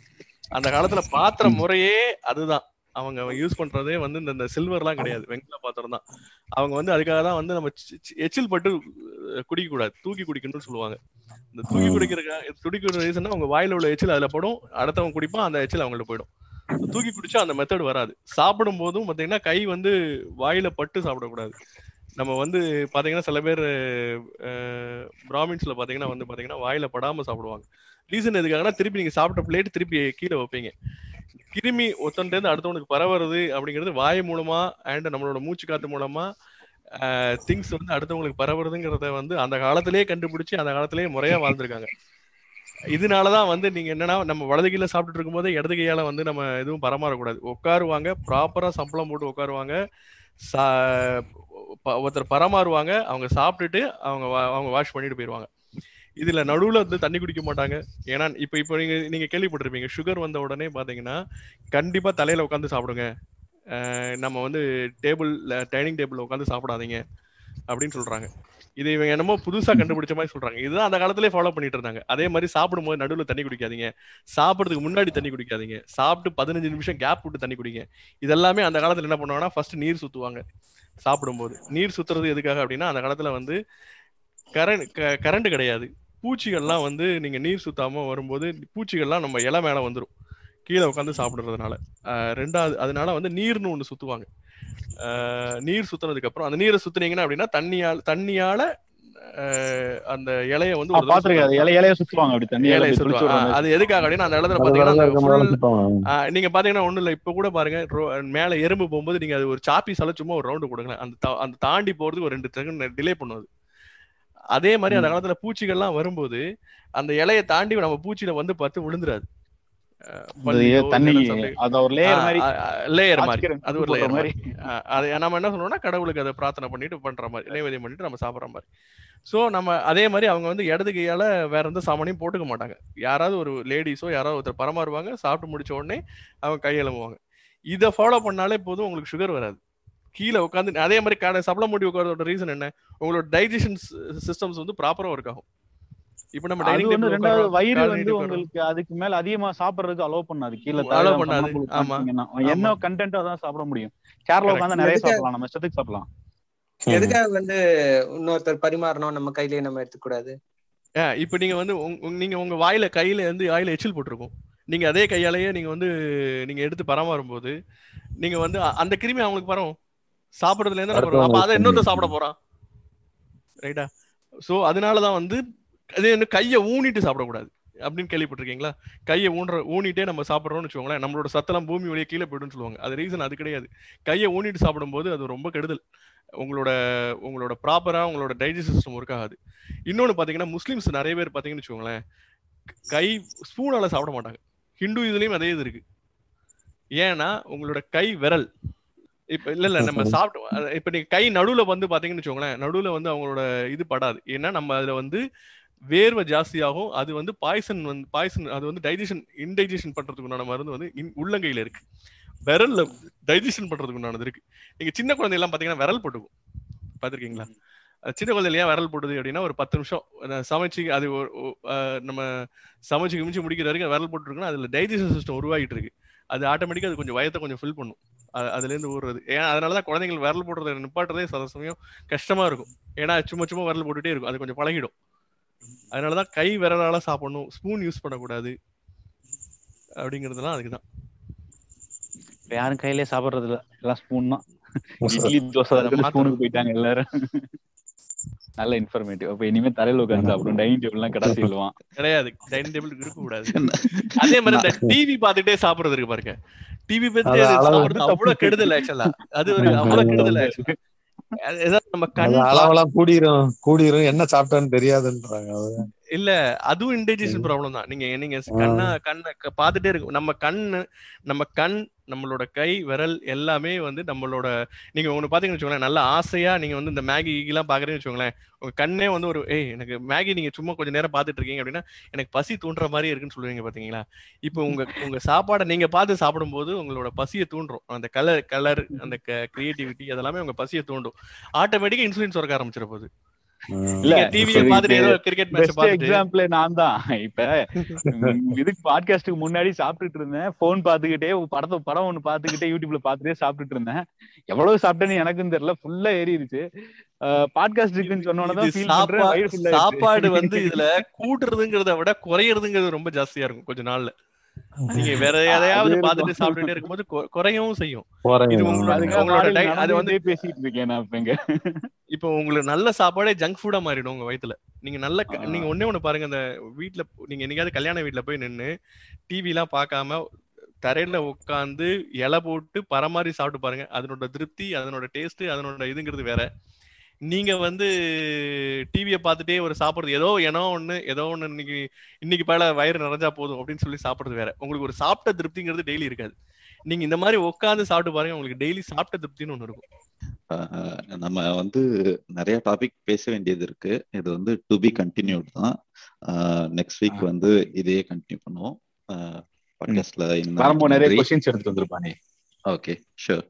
அந்த காலத்துல பாத்திர முறையே அதுதான். அவங்க யூஸ் பண்றதே வந்து இந்த- சில்வர்லாம் கிடையாது. வெண்கல பாத்திரம் தான். அவங்க வந்து அதுக்காக தான் வந்து நம்ம எச்சில் பட்டு குடிக்க கூடாது தூக்கி குடிக்கணும்னு சொல்லுவாங்க. இந்த தூக்கி குடிக்கிறதுக்காக துடிக்கிற ரீசன்னா அவங்க வாயில உள்ள எச்சில் அதுல படும். அடுத்தவங்க குடிப்பான் அந்த எச்சில் அவங்கள்ட்ட போயிடும். தூக்கி குடிச்சா அந்த மெத்தட் வராது. சாப்பிடும் போதும் பாத்தீங்கன்னா கை வந்து வாயில பட்டு சாப்பிடக்கூடாது. நம்ம வந்து பாத்தீங்கன்னா சில பேர் பிராமின்ஸ்ல பாத்தீங்கன்னா வந்து பாத்தீங்கன்னா வாயில படாம சாப்பிடுவாங்க. ரீசன் எதுக்காகனா திருப்பி நீங்க சாப்பிட்ட பிளேட் திருப்பி கீழே வைப்பீங்க. கிருமி ஒருத்தன்ட்டு இருந்து அடுத்தவனுக்கு பரவுறது அப்படிங்கிறது வாய் மூலமா அண்ட் நம்மளோட மூச்சு காத்து மூலமா திங்ஸ் வந்து அடுத்தவங்களுக்கு பரவுறதுங்கிறத வந்து அந்த காலத்திலேயே கண்டுபிடிச்சு அந்த காலத்திலேயே முறையா வாழ்ந்திருக்காங்க. இதனாலதான் வந்து நீங்க என்னன்னா நம்ம வலது கையில சாப்பிட்டுட்டு இருக்கும்போது இடது கையால வந்து நம்ம எதுவும் பரமாறக்கூடாது உட்காருவாங்க ப்ராப்பரா சம்பளம் போட்டு உட்காருவாங்க சா- ப- ஒருத்தர் பரமாறுவாங்க அவங்க சாப்பிட்டுட்டு அவங்க வா- அவங்க வாஷ் பண்ணிட்டு போயிருவாங்க. இதுல நடுவுல வந்து தண்ணி குடிக்க மாட்டாங்க. ஏன்னா இப்ப இப்ப நீங்க நீங்க கேள்விப்பட்டிருப்பீங்க சுகர் வந்த உடனே பாத்தீங்கன்னா கண்டிப்பா தலையில உட்காந்து சாப்பிடுங்க. நம்ம வந்து டேபிள் டைனிங் டேபிள் உட்காந்து சாப்பிடாதீங்க அப்படின்னு சொல்றாங்க. இது இவங்க என்னமோ புதுசா கண்டுபிடிச்ச மாதிரி சொல்றாங்க. இதுதான் அந்த காலத்திலே ஃபாலோ பண்ணிட்டு இருந்தாங்க. அதே மாதிரி சாப்பிடும்போது நடுவுல தண்ணி குடிக்காதீங்க. சாப்பிடுறதுக்கு முன்னாடி தண்ணி குடிக்காதீங்க. சாப்பிட்டு பதினஞ்சு நிமிஷம் கேப் விட்டு தண்ணி குடிங்க. இதெல்லாமே அந்த காலத்துல என்ன பண்ணுவாங்கன்னா ஃபர்ஸ்ட் நீர் சுத்துவாங்க. சாப்பிடும்போது. நீர் சுத்துறது எதுக்காக அப்படின்னா அந்த காலத்துல வந்து கரண்ட் கரண்ட் கிடையாது. பூச்சிகள்லாம் வந்து நீங்க நீர் சுத்தாம வரும்போது பூச்சிகள்லாம் நம்ம இலை மேல வந்துரும். கீழே உட்காந்து சாப்பிடுறதுனால. ரெண்டாவது அதனால வந்து நீர்னு ஒண்ணு சுத்துவாங்க. நீர் சுத்துனதுக்கு அப்புறம் அந்த நீரை சுத்துனீங்கன்னா அப்படின்னா தண்ணியால தண்ணியால அந்த இலைய வந்து அது எதுக்காக அப்படின்னா அந்த இடத்துல பாத்தீங்கன்னா நீங்க பாத்தீங்கன்னா ஒண்ணும் இல்ல. இப்ப கூட பாருங்க மேல எறும்பு போகும்போது நீங்க அது ஒரு சாப்பி சால சும்மா ஒரு ரவுண்டு கொடுங்களேன். அந்த அந்த தாண்டி போறதுக்கு ஒரு ரெண்டு செகண்ட் டிலே பண்ணுவது அதே. மாதிரி அந்த. காலத்துல பூச்சிகள்லாம் வரும்போது அந்த இலைய தாண்டி நம்ம பூச்சியில வந்து பார்த்து விழுந்துராது. தண்ணி. அத ஒரு லேயர் மாதிரி லேயர் அது ஒரு லேயர் மாதிரி. அது நம்ம என்ன சொல்றோம்னா கடவுளுக்கு அதை பிரார்த்தனை பண்ணிட்டு பண்ற மாதிரி நைவேத்தியம் பண்ணிட்டு நம்ம சாப்பிடுற மாதிரி. சோ நம்ம அதே மாதிரி அவங்க வந்து இடது கையால வேற எந்த சாமானையும் போட்டுக்க மாட்டாங்க. யாராவது ஒரு லேடிஸோ யாராவது ஒருத்தர் பரமாறுவாங்க சாப்பிட்டு முடிச்ச உடனே அவங்க கையெழும்புவாங்க இதை ஃபாலோ பண்ணாலே போதும் உங்களுக்கு சுகர் வராது. கீழே உட்காந்து அதே மாதிரி கடை சப்பள மூடி உட்காரதோட ரீசன் என்ன? உங்களோட டைஜஷன் சிஸ்டம்ஸ் வந்து ப்ராப்பரா ஒர்க் ஆகும். இப்போ நம்ம டைனிங் டேபிள் ரெண்டாவது வயிறு வந்து உங்களுக்கு அதுக்கு மேல அதிகமா சாப்பிடுறதுக்கு அலோவ் பண்ணாது. கீழே தரையில பண்ணாது. ஆமா. என்ன. கண்டென்ட் அதான் சாப்பிட முடியும்? Correct. உட்காந்து நிறைய சாப்பிடலாம். நம்ம இஷ்டத்துக்கு சாப்பிடலாம். எதுக்காக வந்து இன்னொருத்தர் பரிமாறணும்? நம்ம கையிலேயே நம்ம எடுத்துக்கூடாது இப்ப நீங்க வந்து நீங்க உங்க வாயில கையில வந்து வாயில எச்சில் போட்டிருக்கும். நீங்க அதே கையாலேயே நீங்க வந்து நீங்க எடுத்து பராமரும் போது நீங்க வந்து அந்த கிருமி அவங்களுக்கு பரவும் சாப்பிடுறதுல இருந்து அப்ப அதை இன்னொருத்தர் சாப்பிட போறான். ரைட்டா சோ அதனாலதான் வந்து அதே வந்து கையை ஊனிட்டு சாப்பிடக்கூடாது. அப்படின்னு கேள்விப்பட்டிருக்கீங்களா? கையை ஊன்ற ஊனிட்டே நம்ம சாப்பிட்றோம்னு வச்சுக்கோங்களேன் நம்மளோட சத்தெல்லாம் பூமி வழியே கீழே போயிடும்னு சொல்லுவாங்க. அது ரீசன் அது கிடையாது. கையை ஊனிட்டு சாப்பிடும்போது அது ரொம்ப கெடுதல். உங்களோட உங்களோட ப்ராப்பரா உங்களோட டைஜஸ்ட் சிஸ்டம் ஒர்க் ஆகாது. இன்னொன்னு பாத்தீங்கன்னா முஸ்லிம்ஸ் நிறைய பேர் பாத்தீங்கன்னு வச்சுக்கோங்களேன் கை ஸ்பூனால சாப்பிட மாட்டாங்க. ஹிந்து இதுலயும் அதே இது இருக்கு. ஏன்னா உங்களோட கை விரல். இப்ப இல்ல இல்ல நம்ம சாப்பிட்டு இப்ப நீங்க கை நடுவுல வந்து பாத்தீங்கன்னு வச்சுக்கோங்களேன் நடுவுல வந்து அவங்களோட இது படாது. ஏன்னா நம்ம அதுல வந்து வேர்வை ஜாஸ்தியாகும். அது வந்து பாய்சன் வந்து பாய்சன் அது வந்து டைஜஷன் இன்டைஜஷன் பண்றதுக்கு உண்டான மருந்து வந்து இன்- உள்ளங்கையில இருக்கு. விரல்ல டைஜஷன் பண்றதுக்கு உண்டானது இருக்கு. நீங்க சின்ன குழந்தை எல்லாம் பாத்தீங்கன்னா விரல் போட்டுக்கும். பாத்திருக்கீங்களா? சின்ன குழந்தைல ஏன் விரல் போடுது அப்படின்னா ஒரு பத்து நிமிஷம் சமைச்சு அது நம்ம சமைச்சு கிமிச்சு முடிக்கிற வரைக்கும் விரல் போட்டுருக்குன்னா அதுல டைஜஷன் சிஸ்டம் உருவாகிட்டு இருக்கு. அது ஆட்டோமேட்டிக்கா அது கொஞ்சம் வயத்தை கொஞ்சம் ஃபில் பண்ணும். அதுல இருந்து ஊறுறது ஏன்னா அதனாலதான் குழந்தைகள் விரல் போடுறத நிப்பாட்டுறதே சில சமயம் கஷ்டமா இருக்கும். ஏன்னா சும்மா சும்மா விரல் போட்டுட்டே இருக்கும். அது கொஞ்சம் பழகிடும். அதனாலதான் கை விரலால சாப்பிடணும் ஸ்பூன் யூஸ் பண்ணக்கூடாது. அப்படிங்கிறதுலாம் அதுக்குதான். யாரும் கையிலே சாப்பிடுறது இல்ல எல்லாம் ஸ்பூன் தான். இட்லி தோசை. ஸ்பூனுக்கு போயிட்டாங்க எல்லாரும். நல்ல இன்ஃபர்மேட்டிவ் அப்ப இனிமே தரையில உட்காந்து சாப்பிடும் டைனிங் டேபிள் எல்லாம் கடை சொல்லுவான் கிடையாது. டைனிங் டேபிள் இருக்க கூடாது. அதே மாதிரி இந்த டிவி பார்த்துட்டே சாப்பிடுறது இருக்கு பாருங்க. டிவி சாப்பிடுறது அவ்வளவு கெடுதல் ஆக்சுவலா அது ஒரு அவ்வளவு கெடுதல் actually. நம்ம அளவெல்லாம் கூடிரும் கூடிரும் என்ன சாப்பிட்டான்னு தெரியாதுன்றாங்க அது. இல்ல அதுவும் இன்டைஜஷன் ப்ராப்ளம் தான். நீங்க நீங்க கண்ணா கண்ணை பார்த்துட்டே இருக்கும் நம்ம கண்ணு நம்ம கண் நம்மளோட கை விரல் எல்லாமே வந்து நம்மளோட நீங்க ஒண்ணு பாத்தீங்கன்னு வச்சுக்கோங்களேன் நல்ல ஆசையா நீங்க வந்து இந்த மேகி எல்லாம் பாக்குறீங்கன்னு வச்சுக்கோங்களேன் உங்க கண்ணே வந்து ஒரு ஏய் எனக்கு மேகி நீங்க சும்மா கொஞ்ச நேரம் பார்த்துட்டு இருக்கீங்க அப்படின்னா எனக்கு பசி தூண்டுற மாதிரி இருக்குன்னு சொல்லுவீங்க பாத்தீங்களா இப்போ உங்க உங்க சாப்பாடை நீங்க பார்த்து சாப்பிடும்போது உங்களோட பசியை தூண்டும் அந்த கலர் கலர் அந்த கிரியேட்டிவிட்டி அதெல்லாமே உங்க பசியை தூண்டும். ஆட்டோமேட்டிக்கா இன்சுலின் சுரக்க ஆரம்பிச்சிட போகுது இல்ல டிவியை பார்த்துட்டு ஏதோ கிரிக்கெட் மேட்ச் பெஸ்ட் பார்த்துட்டு. எக்ஸாம்பிள் நான் தான். இப்ப இதுக்கு பாட்காஸ்டுக்கு முன்னாடி சாப்பிட்டுட்டு இருந்தேன். போன் பாத்துக்கிட்டே படத்தை படம் ஒண்ணு பாத்துக்கிட்டே யூடியூப்ல பாத்துட்டே சாப்பிட்டுட்டு இருந்தேன். எவ்வளவு சாப்பிட்டேன்னு எனக்கும் தெரியல. ஃபுல்லா ஏறிடுச்சு பாட்காஸ்ட் இருக்குன்னு ஆயிடுச்சு. சாப்பாடு வந்து இதுல கூட்டுறதுங்கிறத விட குறையறதுங்கிறது ரொம்ப ஜாஸ்தியா இருக்கும் கொஞ்ச நாள்ல. நீங்க வேற எதையாவது இருக்கும். சாப்பிட்டுட்டே இருக்கும்போது குறையவும் செய்யும். இது உங்களோட- அது வந்து- பேசிட்டு இருக்கேன் நான் இப்ப உங்களுக்கு நல்ல சாப்பாடே ஜங்க் ஃபுட்டா மாறிடும் உங்க வயித்துல நீங்க நல்ல. நீங்க ஒண்ணே ஒண்ணு பாருங்க அந்த வீட்ல நீங்க என்னைக்காவது கல்யாண வீட்ல போய் நின்னு டிவி எல்லாம் பார்க்காம தரையில உட்காந்து இலை போட்டு பரமாறி சாப்பிட்டு பாருங்க அதனோட திருப்தி அதனோட டேஸ்ட் அதனோட இதுங்கிறது வேற நீங்க வந்து டிவியை பார்த்துட்டே ஒரு சாப்பிடுறது ஏதோ ஏனோ ஒண்ணு ஏதோ ஒண்ணு இன்னைக்கு இன்னைக்கு பல வயிறு நிறைஞ்சா போதும் அப்படின்னு சொல்லி சாப்பிடுறது வேற. உங்களுக்கு ஒரு சாப்பிட்ட திருப்திங்கிறது டெய்லி இருக்காது. நீங்க இந்த மாதிரி உட்காந்து சாப்பிட்டு பாருங்க உங்களுக்கு டெய்லி சாப்பிட்ட திருப்தின்னு ஒண்ணு இருக்கும். நம்ம வந்து நிறைய டாபிக் பேச வேண்டியது இருக்கு. இது வந்து டு பி கண்டினியூட் தான். நெக்ஸ்ட் வீக் வந்து இதே கண்டினியூ பண்ணுவோம். பாட்காஸ்ட்ல நிறைய கொஸ்டின்ஸ் எடுத்துட்டு வந்திருப்பானே. Okay sure